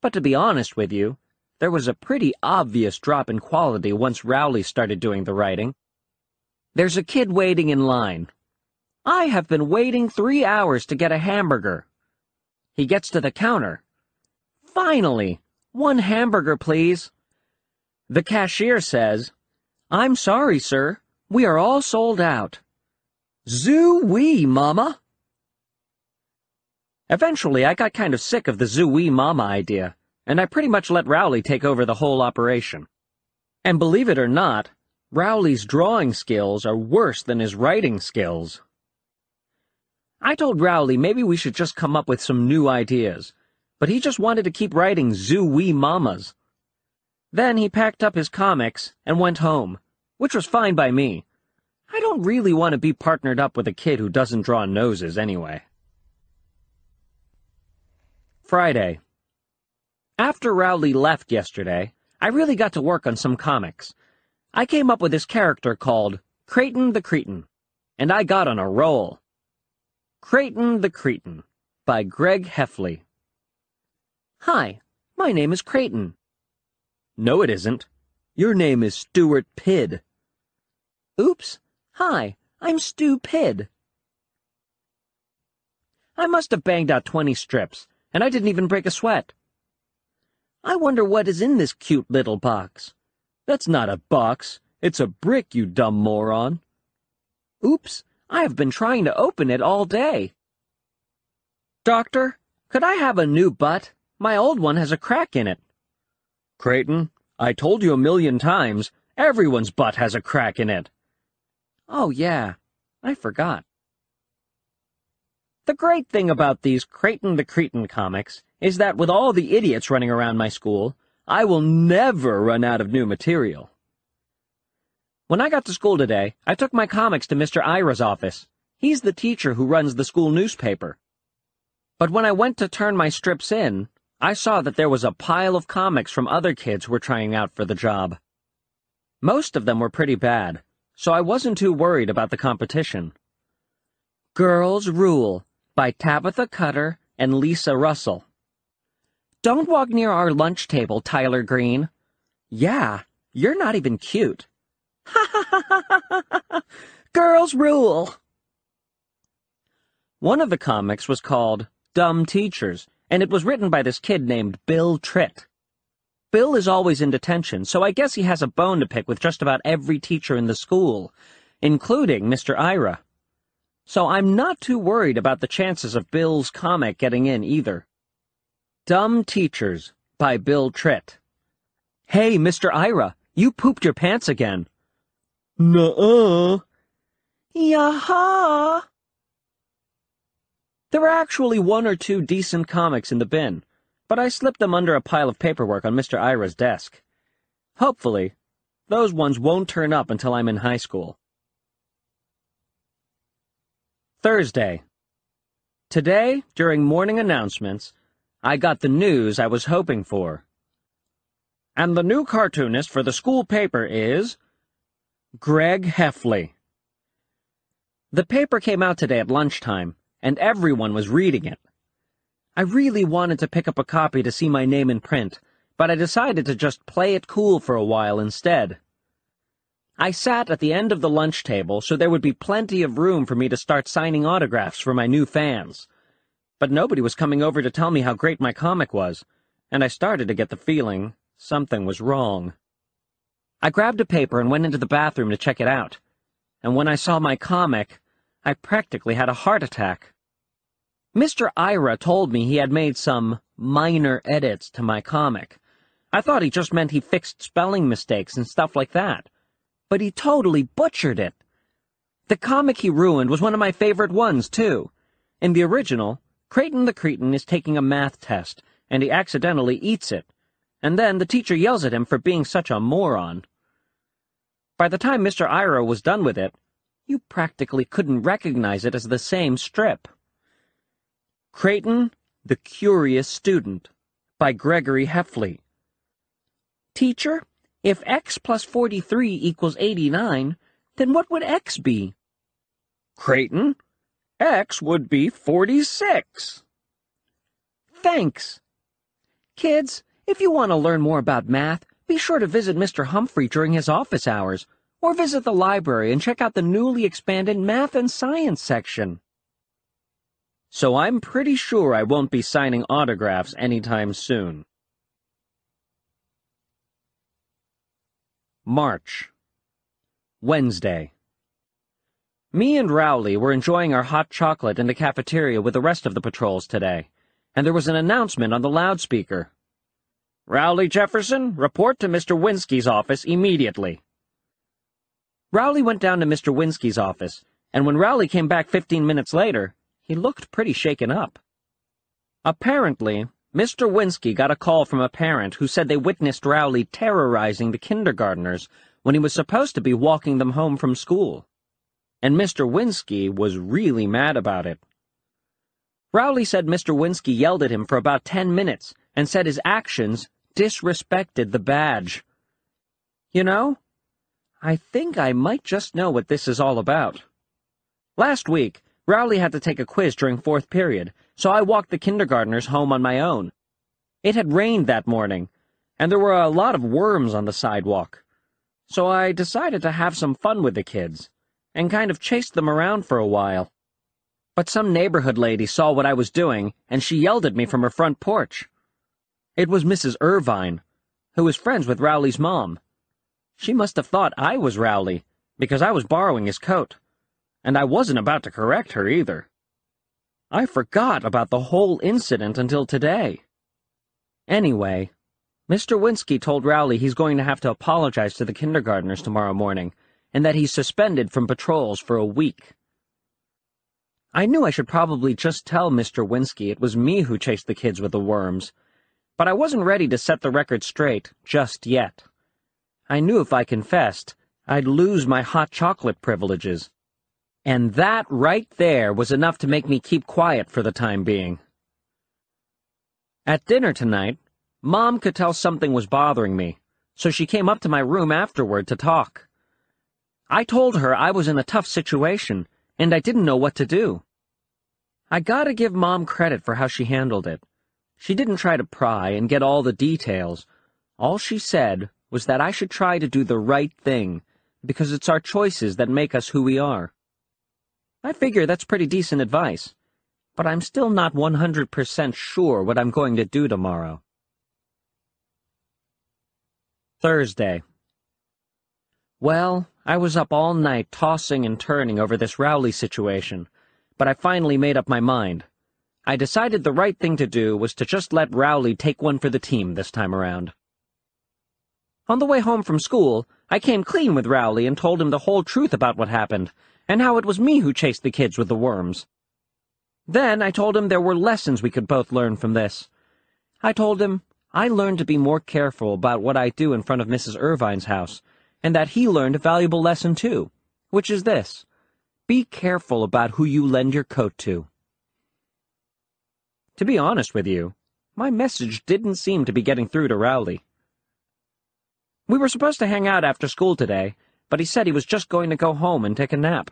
But to be honest with you, there was a pretty obvious drop in quality once Rowley started doing the writing. There's a kid waiting in line, I have been waiting three hours to get a hamburger. He gets to the counter, Finally! One hamburger, please. The cashier says, I'm sorry, sir. We are all sold out. Zoo-wee, Mama! Eventually, I got kind of sick of the zoo-wee Mama idea, and I pretty much let Rowley take over the whole operation. And believe it or not, Rowley's drawing skills are worse than his writing skills. I told Rowley maybe we should just come up with some new ideas, but he just wanted to keep writing zoo-wee mamas. Then he packed up his comics and went home, which was fine by me. I don't really want to be partnered up with a kid who doesn't draw noses anyway. Friday. After Rowley left yesterday, I really got to work on some comics. I came up with this character called Creighton the Cretin, and I got on a roll. Creighton the Cretin by Greg Heffley. Hi, my name is Creighton. No, it isn't. Your name is Stuart Pidd. Oops. Hi, I'm Stu Pidd. I must have banged out twenty strips, and I didn't even break a sweat. I wonder what is in this cute little box. That's not a box. It's a brick, you dumb moron. Oops, I have been trying to open it all day. Doctor, could I have a new butt? My old one has a crack in it. Creighton, I told you a million times, everyone's butt has a crack in it. Oh, yeah, I forgot. The great thing about these Creighton the Cretin comics is that with all the idiots running around my school, I will never run out of new material. When I got to school today, I took my comics to Mr. Ira's office. He's the teacher who runs the school newspaper. But when I went to turn my strips in, I saw that there was a pile of comics from other kids who were trying out for the job. Most of them were pretty bad, so I wasn't too worried about the competition. Girls Rule by Tabitha Cutter and Lisa Russell. Don't walk near our lunch table, Tyler Green. Yeah, you're not even cute. Girls rule! One of the comics was called Dumb Teachers, and it was written by this kid named Bill Tritt. Bill is always in detention, so I guess he has a bone to pick with just about every teacher in the school, including Mr. Ira. So I'm not too worried about the chances of Bill's comic getting in either. Dumb Teachers by Bill Tritt. Hey, Mr. Ira, you pooped your pants again. Nuh-uh. Yaha. There were actually one or two decent comics in the bin, but I slipped them under a pile of paperwork on Mr. Ira's desk. Hopefully, those ones won't turn up until I'm in high school. Thursday. Today, during morning announcements, I got the news I was hoping for. And the new cartoonist for the school paper is Greg Heffley. The paper came out today at lunchtime, and everyone was reading it. I really wanted to pick up a copy to see my name in print, but I decided to just play it cool for a while instead. I sat at the end of the lunch table so there would be plenty of room for me to start signing autographs for my new fans but nobody was coming over to tell me how great my comic was, and I started to get the feeling something was wrong. I grabbed a paper and went into the bathroom to check it out, and when I saw my comic, I practically had a heart attack. Mr. Ira told me he had made some minor edits to my comic. I thought he just meant he fixed spelling mistakes and stuff like that. But he totally butchered it. The comic he ruined was one of my favorite ones, too. In the original, Creighton the Cretin is taking a math test, and he accidentally eats it, and then the teacher yells at him for being such a moron. By the time Mr. Ira was done with it, you practically couldn't recognize it as the same strip. Creighton, the Curious Student, by Gregory Heffley. Teacher, if x plus 43 equals 89, then what would x be? Creighton, X would be 46. Thanks. Kids, if you want to learn more about math, be sure to visit Mr. Humphrey during his office hours, or visit the library and check out the newly expanded Math and Science section. so I'm pretty sure I won't be signing autographs anytime soon. March. Wednesday. Me and Rowley were enjoying our hot chocolate in the cafeteria with the rest of the patrols today, and there was an announcement on the loudspeaker. Rowley Jefferson, report to Mr. Winsky's office immediately. Rowley went down to Mr. Winsky's office, and when Rowley came back fifteen minutes later, he looked pretty shaken up. Apparently, Mr. Winsky got a call from a parent who said they witnessed Rowley terrorizing the kindergartners when he was supposed to be walking them home from school. And Mr. Winsky was really mad about it. Rowley said Mr. Winsky yelled at him for about ten minutes and said his actions disrespected the badge. You know, I think I might just know what this is all about. Last week, Rowley had to take a quiz during fourth period, so I walked the kindergartners home on my own. It had rained that morning, and there were a lot of worms on the sidewalk. So I decided to have some fun with the kids, and kind of chased them around for a while. But some neighborhood lady saw what I was doing, and she yelled at me from her front porch. It was Mrs. Irvine, who was friends with Rowley's mom. She must have thought I was Rowley, because I was borrowing his coat and I wasn't about to correct her either. I forgot about the whole incident until today. Anyway, Mr. Winsky told Rowley he's going to have to apologize to the kindergartners tomorrow morning, and that he's suspended from patrols for a week. I knew I should probably just tell Mr. Winsky it was me who chased the kids with the worms, but I wasn't ready to set the record straight just yet. I knew if I confessed, I'd lose my hot chocolate privileges. And that right there was enough to make me keep quiet for the time being. At dinner tonight, Mom could tell something was bothering me, so she came up to my room afterward to talk. I told her I was in a tough situation, and I didn't know what to do. I gotta give Mom credit for how she handled it. She didn't try to pry and get all the details. All she said was that I should try to do the right thing, because it's our choices that make us who we are. I figure that's pretty decent advice, but I'm still not 100% sure what I'm going to do tomorrow. Thursday. Well, I was up all night tossing and turning over this Rowley situation, but I finally made up my mind. I decided the right thing to do was to just let Rowley take one for the team this time around. On the way home from school, I came clean with Rowley and told him the whole truth about what happened, and how it was me who chased the kids with the worms. Then I told him there were lessons we could both learn from this. I told him I learned to be more careful about what I do in front of Mrs. Irvine's house, and that he learned a valuable lesson too, which is this. Be careful about who you lend your coat to. To be honest with you, my message didn't seem to be getting through to Rowley. We were supposed to hang out after school today, but he said he was just going to go home and take a nap.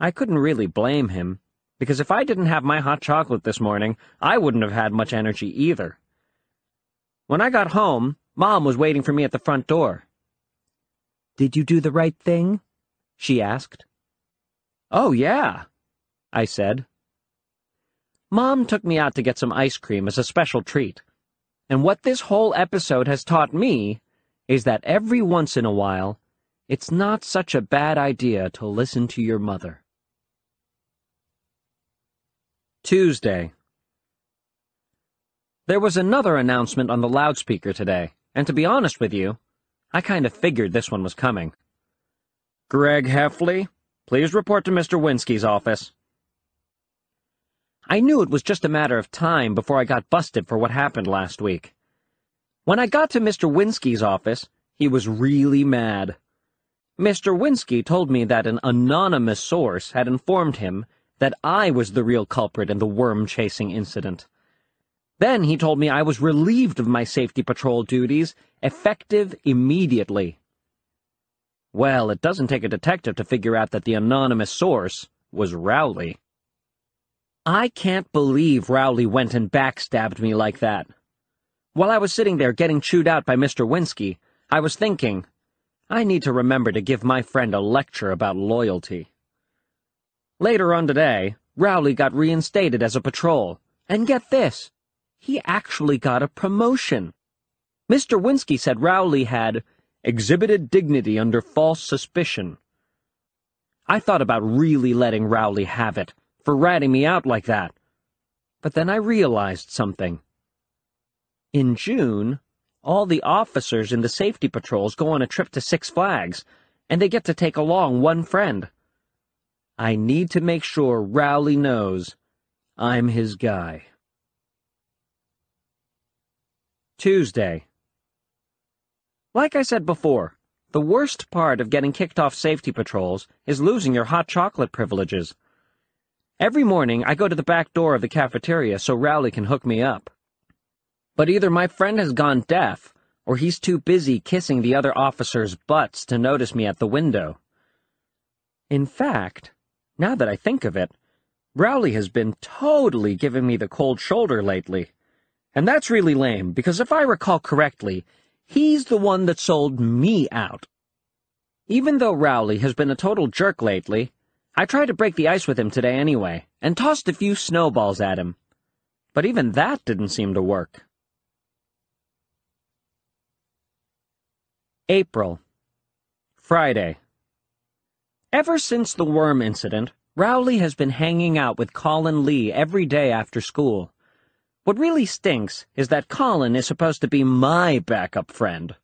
I couldn't really blame him, because if I didn't have my hot chocolate this morning, I wouldn't have had much energy either. When I got home, Mom was waiting for me at the front door. Did you do the right thing? she asked. Oh, yeah, I said. Mom took me out to get some ice cream as a special treat. And what this whole episode has taught me is that every once in a while, it's not such a bad idea to listen to your mother. Tuesday. There was another announcement on the loudspeaker today, and to be honest with you, I kind of figured this one was coming. Greg Heffley, please report to Mr. Winsky's office. I knew it was just a matter of time before I got busted for what happened last week. When I got to Mr. Winsky's office, he was really mad. Mr. Winsky told me that an anonymous source had informed him that I was the real culprit in the worm-chasing incident. Then he told me I was relieved of my safety patrol duties, effective immediately. Well, it doesn't take a detective to figure out that the anonymous source was Rowley. I can't believe Rowley went and backstabbed me like that. While I was sitting there getting chewed out by Mr. Winsky, I was thinking, I need to remember to give my friend a lecture about loyalty. Later on today, Rowley got reinstated as a patrol. And get this, he actually got a promotion. Mr. Winsky said Rowley had exhibited dignity under false suspicion. I thought about really letting Rowley have it, for ratting me out like that. But then I realized something. In June, all the officers in the safety patrols go on a trip to Six Flags, and they get to take along one friend. I need to make sure Rowley knows I'm his guy. Tuesday. Like I said before, the worst part of getting kicked off safety patrols is losing your hot chocolate privileges. Every morning, I go to the back door of the cafeteria so Rowley can hook me up. But either my friend has gone deaf, or he's too busy kissing the other officers' butts to notice me at the window. In fact, now that I think of it, Rowley has been totally giving me the cold shoulder lately. And that's really lame, because if I recall correctly, he's the one that sold me out. Even though Rowley has been a total jerk lately, I tried to break the ice with him today anyway, and tossed a few snowballs at him. But even that didn't seem to work. April. Friday. Ever since the worm incident, Rowley has been hanging out with Colin Lee every day after school. What really stinks is that Colin is supposed to be my backup friend.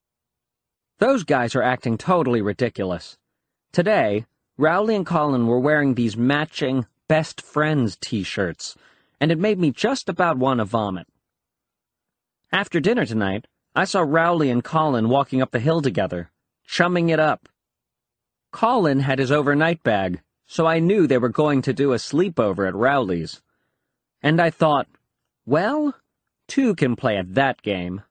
Those guys are acting totally ridiculous. Today, Rowley and Colin were wearing these matching best friends t-shirts, and it made me just about want to vomit. After dinner tonight, I saw Rowley and Colin walking up the hill together, chumming it up. Colin had his overnight bag, so I knew they were going to do a sleepover at Rowley's. And I thought, well, two can play at that game.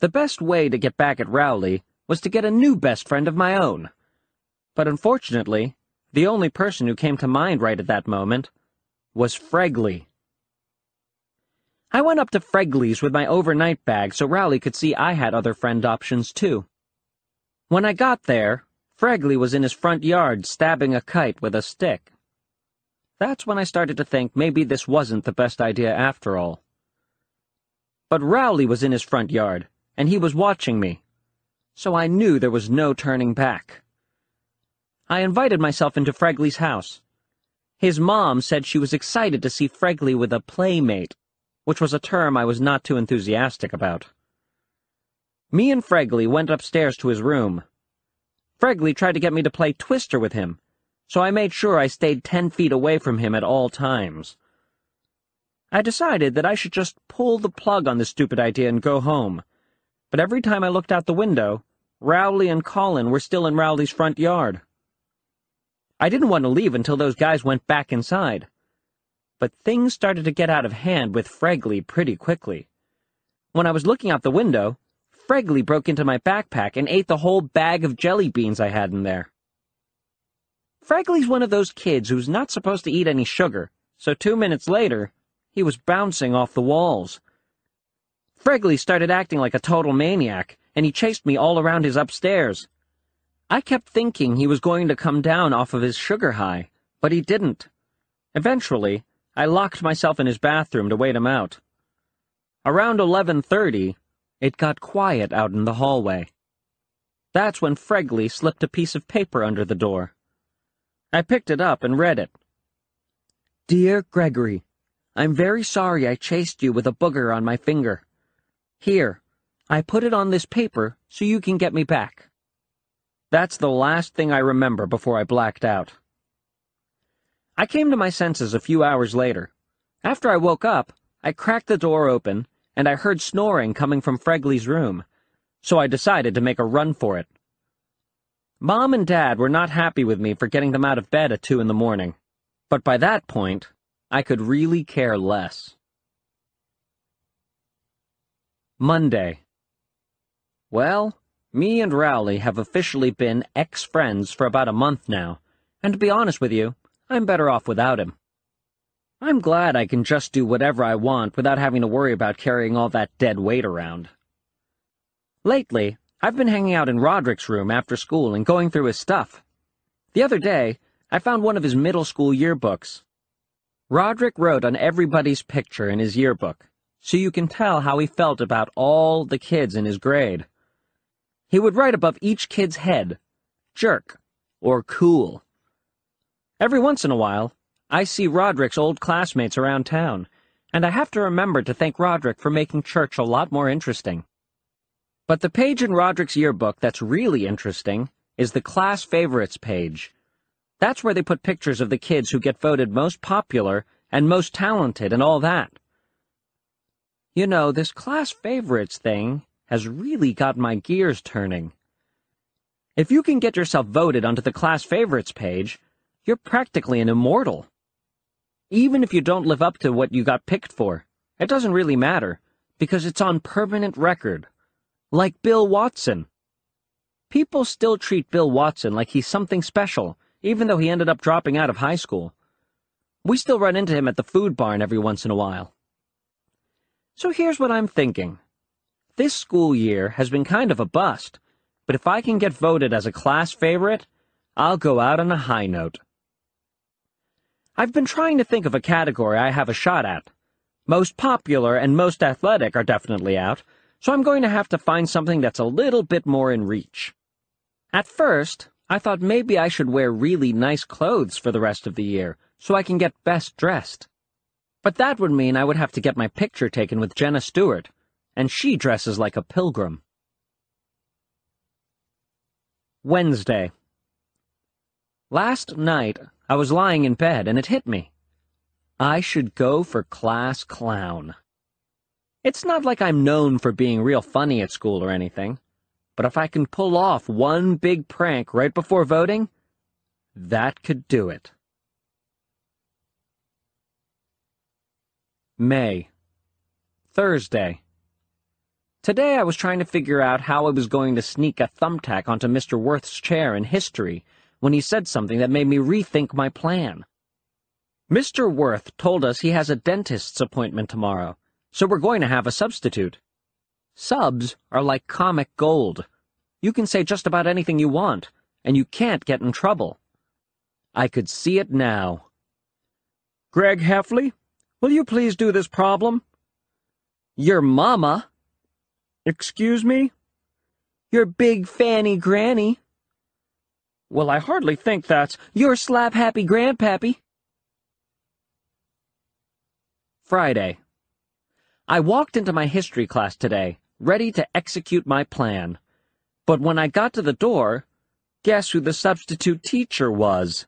The best way to get back at Rowley was to get a new best friend of my own. But unfortunately, the only person who came to mind right at that moment was Fregley. I went up to Fregley's with my overnight bag so Rowley could see I had other friend options too. When I got there, Fregley was in his front yard stabbing a kite with a stick. That's when I started to think maybe this wasn't the best idea after all. But Rowley was in his front yard, and he was watching me, so I knew there was no turning back. I invited myself into Fregley's house. His mom said she was excited to see Fregley with a playmate, which was a term I was not too enthusiastic about. Me and Fregley went upstairs to his room. Fregley tried to get me to play Twister with him, so I made sure I stayed ten feet away from him at all times. I decided that I should just pull the plug on this stupid idea and go home, but every time I looked out the window, Rowley and Colin were still in Rowley's front yard. I didn't want to leave until those guys went back inside. But things started to get out of hand with Fregley pretty quickly. When I was looking out the window, Fregley broke into my backpack and ate the whole bag of jelly beans I had in there. Fregley's one of those kids who's not supposed to eat any sugar, so two minutes later, he was bouncing off the walls. Fregley started acting like a total maniac, and he chased me all around his upstairs. I kept thinking he was going to come down off of his sugar high, but he didn't. Eventually, I locked myself in his bathroom to wait him out. Around 11.30, it got quiet out in the hallway. That's when Fregley slipped a piece of paper under the door. I picked it up and read it. Dear Gregory, I'm very sorry I chased you with a booger on my finger. Here, I put it on this paper so you can get me back. That's the last thing I remember before I blacked out. I came to my senses a few hours later. After I woke up, I cracked the door open and I heard snoring coming from Fregley's room, so I decided to make a run for it. Mom and Dad were not happy with me for getting them out of bed at two in the morning, but by that point, I could really care less. Monday. Well, me and Rowley have officially been ex-friends for about a month now, and to be honest with you, I'm better off without him. I'm glad I can just do whatever I want without having to worry about carrying all that dead weight around. Lately, I've been hanging out in Roderick's room after school and going through his stuff. The other day, I found one of his middle school yearbooks. Roderick wrote on everybody's picture in his yearbook, so you can tell how he felt about all the kids in his grade. He would write above each kid's head, jerk, or cool. Every once in a while, I see Roderick's old classmates around town, and I have to remember to thank Roderick for making church a lot more interesting. But the page in Roderick's yearbook that's really interesting is the class favorites page. That's where they put pictures of the kids who get voted most popular and most talented and all that. You know, this class favorites thing has really got my gears turning. If you can get yourself voted onto the class favorites page, you're practically an immortal. Even if you don't live up to what you got picked for, it doesn't really matter, because it's on permanent record. Like Bill Watson. People still treat Bill Watson like he's something special, even though he ended up dropping out of high school. We still run into him at the food barn every once in a while. So here's what I'm thinking. This school year has been kind of a bust, but if I can get voted as a class favorite, I'll go out on a high note. I've been trying to think of a category I have a shot at. Most popular and most athletic are definitely out, so I'm going to have to find something that's a little bit more in reach. At first, I thought maybe I should wear really nice clothes for the rest of the year, so I can get best dressed. But that would mean I would have to get my picture taken with Jenna Stewart, and she dresses like a pilgrim. Wednesday. Last night, I was lying in bed and it hit me. I should go for class clown. It's not like I'm known for being real funny at school or anything, but if I can pull off one big prank right before voting, that could do it. May. Thursday. Today I was trying to figure out how I was going to sneak a thumbtack onto Mr. Worth's chair in history when he said something that made me rethink my plan. Mr. Worth told us he has a dentist's appointment tomorrow, so we're going to have a substitute. Subs are like comic gold. You can say just about anything you want, and you can't get in trouble. I could see it now. Greg Heffley, will you please do this problem? Your mama. Excuse me? Your big fanny granny. Well, I hardly think that's your slap-happy grandpappy. Friday. I walked into my history class today, ready to execute my plan. But when I got to the door, guess who the substitute teacher was?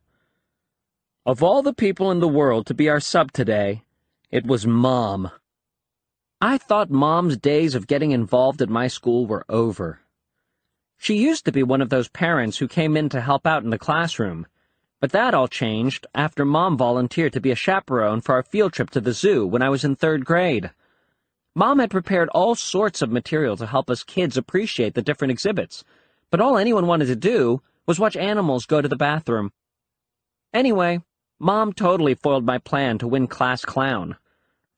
Of all the people in the world to be our sub today, it was Mom. I thought Mom's days of getting involved at my school were over. She used to be one of those parents who came in to help out in the classroom, but that all changed after Mom volunteered to be a chaperone for our field trip to the zoo when I was in third grade. Mom had prepared all sorts of material to help us kids appreciate the different exhibits, but all anyone wanted to do was watch animals go to the bathroom. Anyway, Mom totally foiled my plan to win class clown.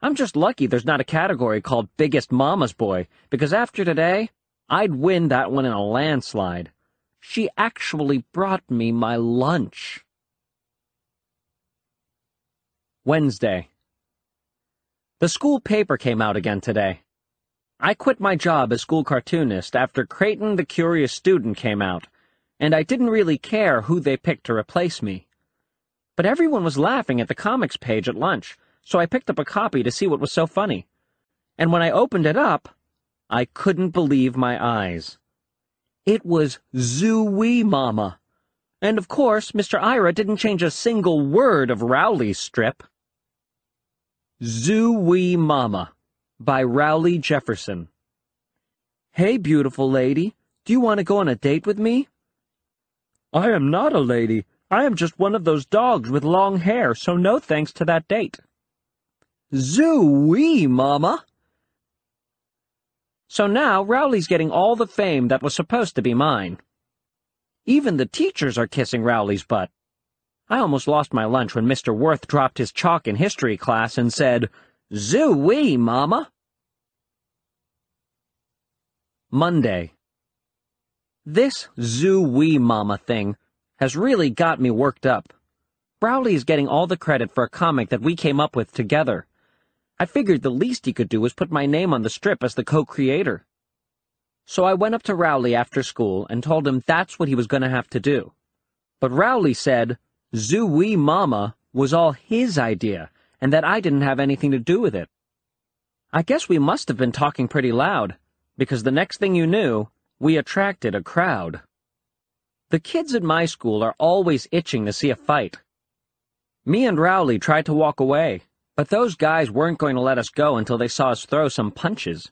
I'm just lucky there's not a category called Biggest Mama's Boy, because after today, I'd win that one in a landslide. She actually brought me my lunch. Wednesday. The school paper came out again today. I quit my job as school cartoonist after Creighton the Curious Student came out, and I didn't really care who they picked to replace me. But everyone was laughing at the comics page at lunch, so I picked up a copy to see what was so funny. And when I opened it up, I couldn't believe my eyes. It was Zoo-wee Mama. And of course, Mr. Ira didn't change a single word of Rowley's strip. Zoo-wee Mama by Rowley Jefferson. Hey, beautiful lady, do you want to go on a date with me? I am not a lady. I am just one of those dogs with long hair, so no thanks to that date. Zoo-wee, Mama! So now Rowley's getting all the fame that was supposed to be mine. Even the teachers are kissing Rowley's butt. I almost lost my lunch when Mr. Worth dropped his chalk in history class and said, Zoo-wee, Mama! Monday. This Zoo-wee Mama thing has really got me worked up. Rowley is getting all the credit for a comic that we came up with together. I figured the least he could do was put my name on the strip as the co-creator. So I went up to Rowley after school and told him that's what he was going to have to do. But Rowley said, Zoo-wee Mama was all his idea, and that I didn't have anything to do with it. I guess we must have been talking pretty loud, because the next thing you knew, we attracted a crowd. The kids at my school are always itching to see a fight. Me and Rowley tried to walk away, but those guys weren't going to let us go until they saw us throw some punches.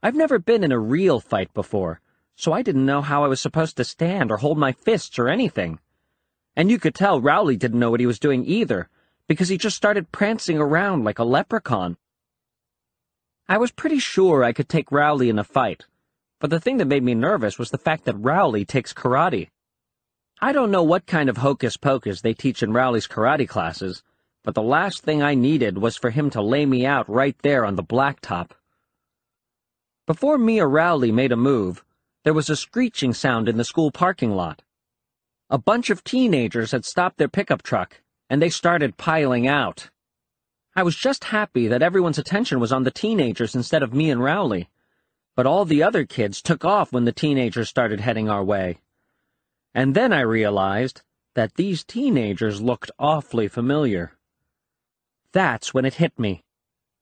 I've never been in a real fight before, so I didn't know how I was supposed to stand or hold my fists or anything. And you could tell Rowley didn't know what he was doing either, because he just started prancing around like a leprechaun. I was pretty sure I could take Rowley in a fight, but the thing that made me nervous was the fact that Rowley takes karate. I don't know what kind of hocus pocus they teach in Rowley's karate classes, but the last thing I needed was for him to lay me out right there on the blacktop. Before Mia Rowley made a move, there was a screeching sound in the school parking lot. A bunch of teenagers had stopped their pickup truck, and they started piling out. I was just happy that everyone's attention was on the teenagers instead of me and Rowley, but all the other kids took off when the teenagers started heading our way. And then I realized that these teenagers looked awfully familiar. That's when it hit me.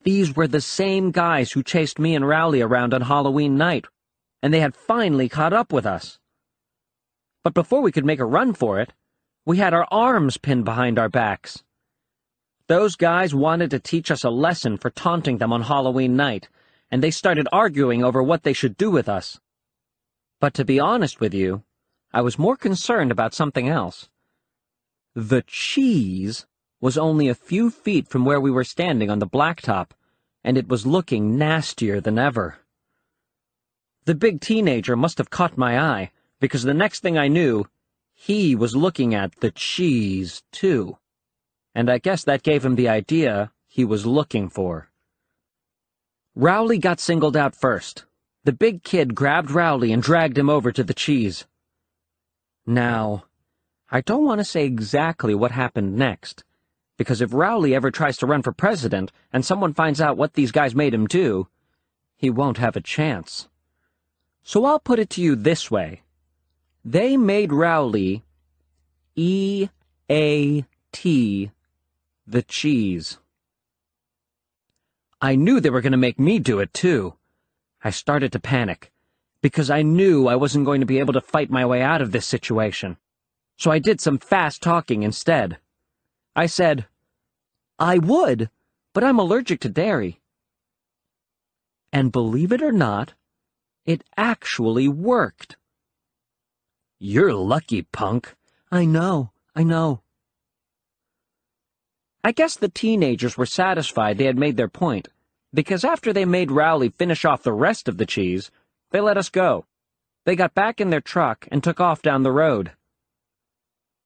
These were the same guys who chased me and Rowley around on Halloween night, and they had finally caught up with us. But before we could make a run for it, we had our arms pinned behind our backs. Those guys wanted to teach us a lesson for taunting them on Halloween night, and they started arguing over what they should do with us. But to be honest with you, I was more concerned about something else. The cheese was only a few feet from where we were standing on the blacktop, and it was looking nastier than ever. The big teenager must have caught my eye, because the next thing I knew, he was looking at the cheese, too. And I guess that gave him the idea he was looking for. Rowley got singled out first. The big kid grabbed Rowley and dragged him over to the cheese. Now, I don't want to say exactly what happened next, because if Rowley ever tries to run for president and someone finds out what these guys made him do, he won't have a chance. So I'll put it to you this way. They made Rowley E-A-T the cheese. I knew they were going to make me do it, too. I started to panic, because I knew I wasn't going to be able to fight my way out of this situation. So I did some fast talking instead. I said, I would, but I'm allergic to dairy. And believe it or not, it actually worked. You're lucky, punk. I know, I know. I guess the teenagers were satisfied they had made their point, because after they made Rowley finish off the rest of the cheese, they let us go. They got back in their truck and took off down the road.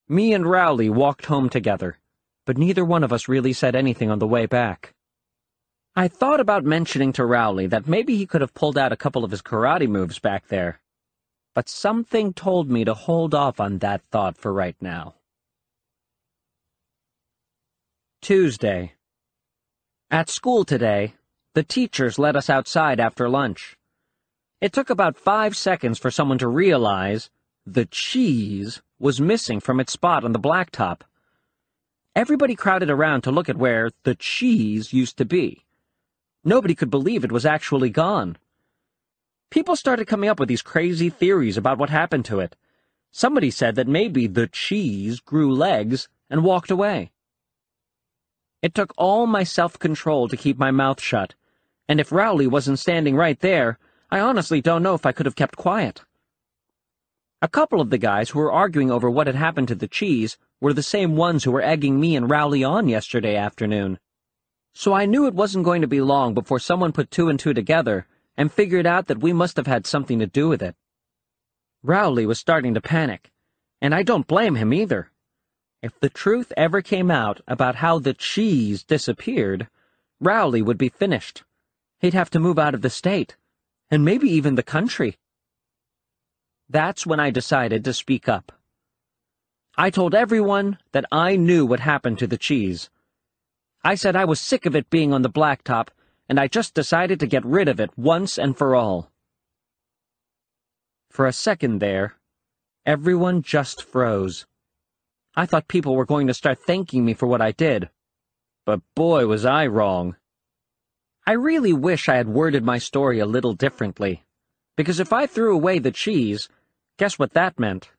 Me and Rowley walked home together but neither one of us really said anything on the way back. I thought about mentioning to Rowley that maybe he could have pulled out a couple of his karate moves back there, but something told me to hold off on that thought for right now. Tuesday. At school today, the teachers let us outside after lunch. It took about five seconds for someone to realize the cheese was missing from its spot on the blacktop. Everybody crowded around to look at where the cheese used to be. Nobody could believe it was actually gone. People started coming up with these crazy theories about what happened to it. Somebody said that maybe the cheese grew legs and walked away. It took all my self-control to keep my mouth shut, and if Rowley wasn't standing right there, I honestly don't know if I could have kept quiet. A couple of the guys who were arguing over what had happened to the cheese were the same ones who were egging me and Rowley on yesterday afternoon. So I knew it wasn't going to be long before someone put two and two together and figured out that we must have had something to do with it. Rowley was starting to panic, and I don't blame him either. If the truth ever came out about how the cheese disappeared, Rowley would be finished. He'd have to move out of the state, and maybe even the country. That's when I decided to speak up. I told everyone that I knew what happened to the cheese. I said I was sick of it being on the blacktop, and I just decided to get rid of it once and for all. For a second there, everyone just froze. I thought people were going to start thanking me for what I did. But boy, was I wrong. I really wish I had worded my story a little differently. Because if I threw away the cheese, guess what that meant?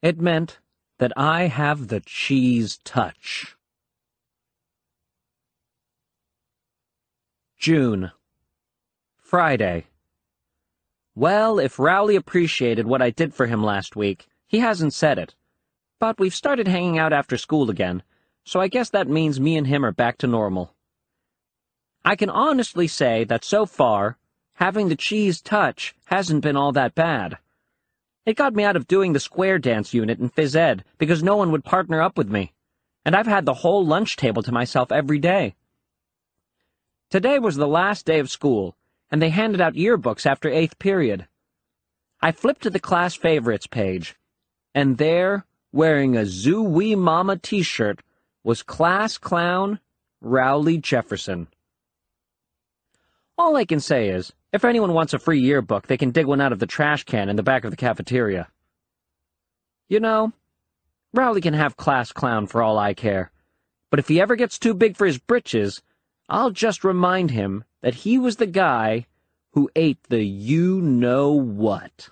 It meant that I have the cheese touch. June. Friday. Well, if Rowley appreciated what I did for him last week, he hasn't said it. But we've started hanging out after school again, so I guess that means me and him are back to normal. I can honestly say that so far, having the cheese touch hasn't been all that bad. It got me out of doing the square dance unit in phys ed because no one would partner up with me, and I've had the whole lunch table to myself every day. Today was the last day of school, and they handed out yearbooks after eighth period. I flipped to the class favorites page, and there, wearing a Zoo Wee Mama t-shirt, was class clown Rowley Jefferson. All I can say is, if anyone wants a free yearbook, they can dig one out of the trash can in the back of the cafeteria. You know, Rowley can have class clown for all I care, but if he ever gets too big for his britches, I'll just remind him that he was the guy who ate the you-know-what.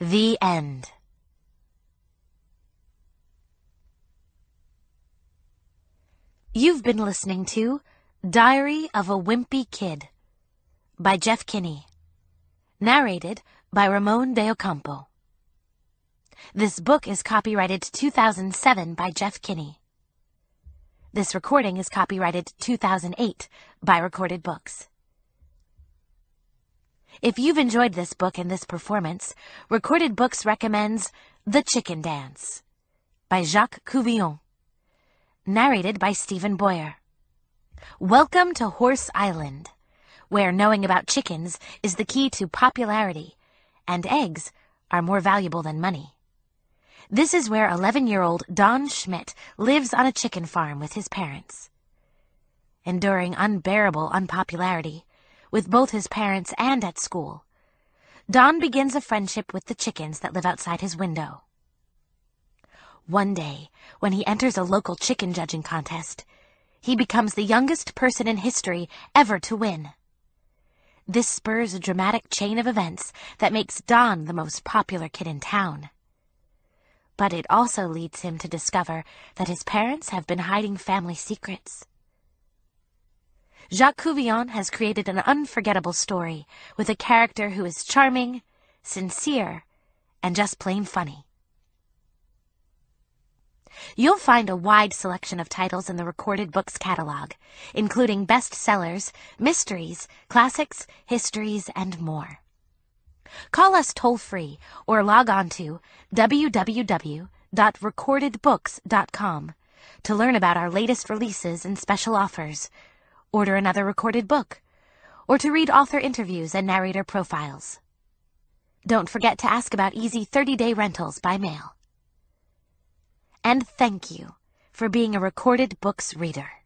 The End You've been listening to Diary of a Wimpy Kid by Jeff Kinney. Narrated by Ramon de Ocampo. This book is copyrighted 2007 by Jeff Kinney. This recording is copyrighted 2008 by Recorded Books. If you've enjoyed this book and this performance, Recorded Books recommends The Chicken Dance by Jacques Couvillon narrated by Stephen Boyer. Welcome to Horse Island, where knowing about chickens is the key to popularity, and eggs are more valuable than money. This is where 11-year-old Don Schmidt lives on a chicken farm with his parents. Enduring unbearable unpopularity, with both his parents and at school, Don begins a friendship with the chickens that live outside his window. One day, when he enters a local chicken judging contest, he becomes the youngest person in history ever to win. This spurs a dramatic chain of events that makes Don the most popular kid in town. But it also leads him to discover that his parents have been hiding family secrets. Jacques Couvillon has created an unforgettable story with a character who is charming, sincere, and just plain funny. You'll find a wide selection of titles in the Recorded Books catalog, including bestsellers, mysteries, classics, histories, and more. Call us toll free or log on to www.recordedbooks.com to learn about our latest releases and special offers, order another recorded book, or to read author interviews and narrator profiles. Don't forget to ask about easy 30-day rentals by mail and thank you for being a recorded books reader.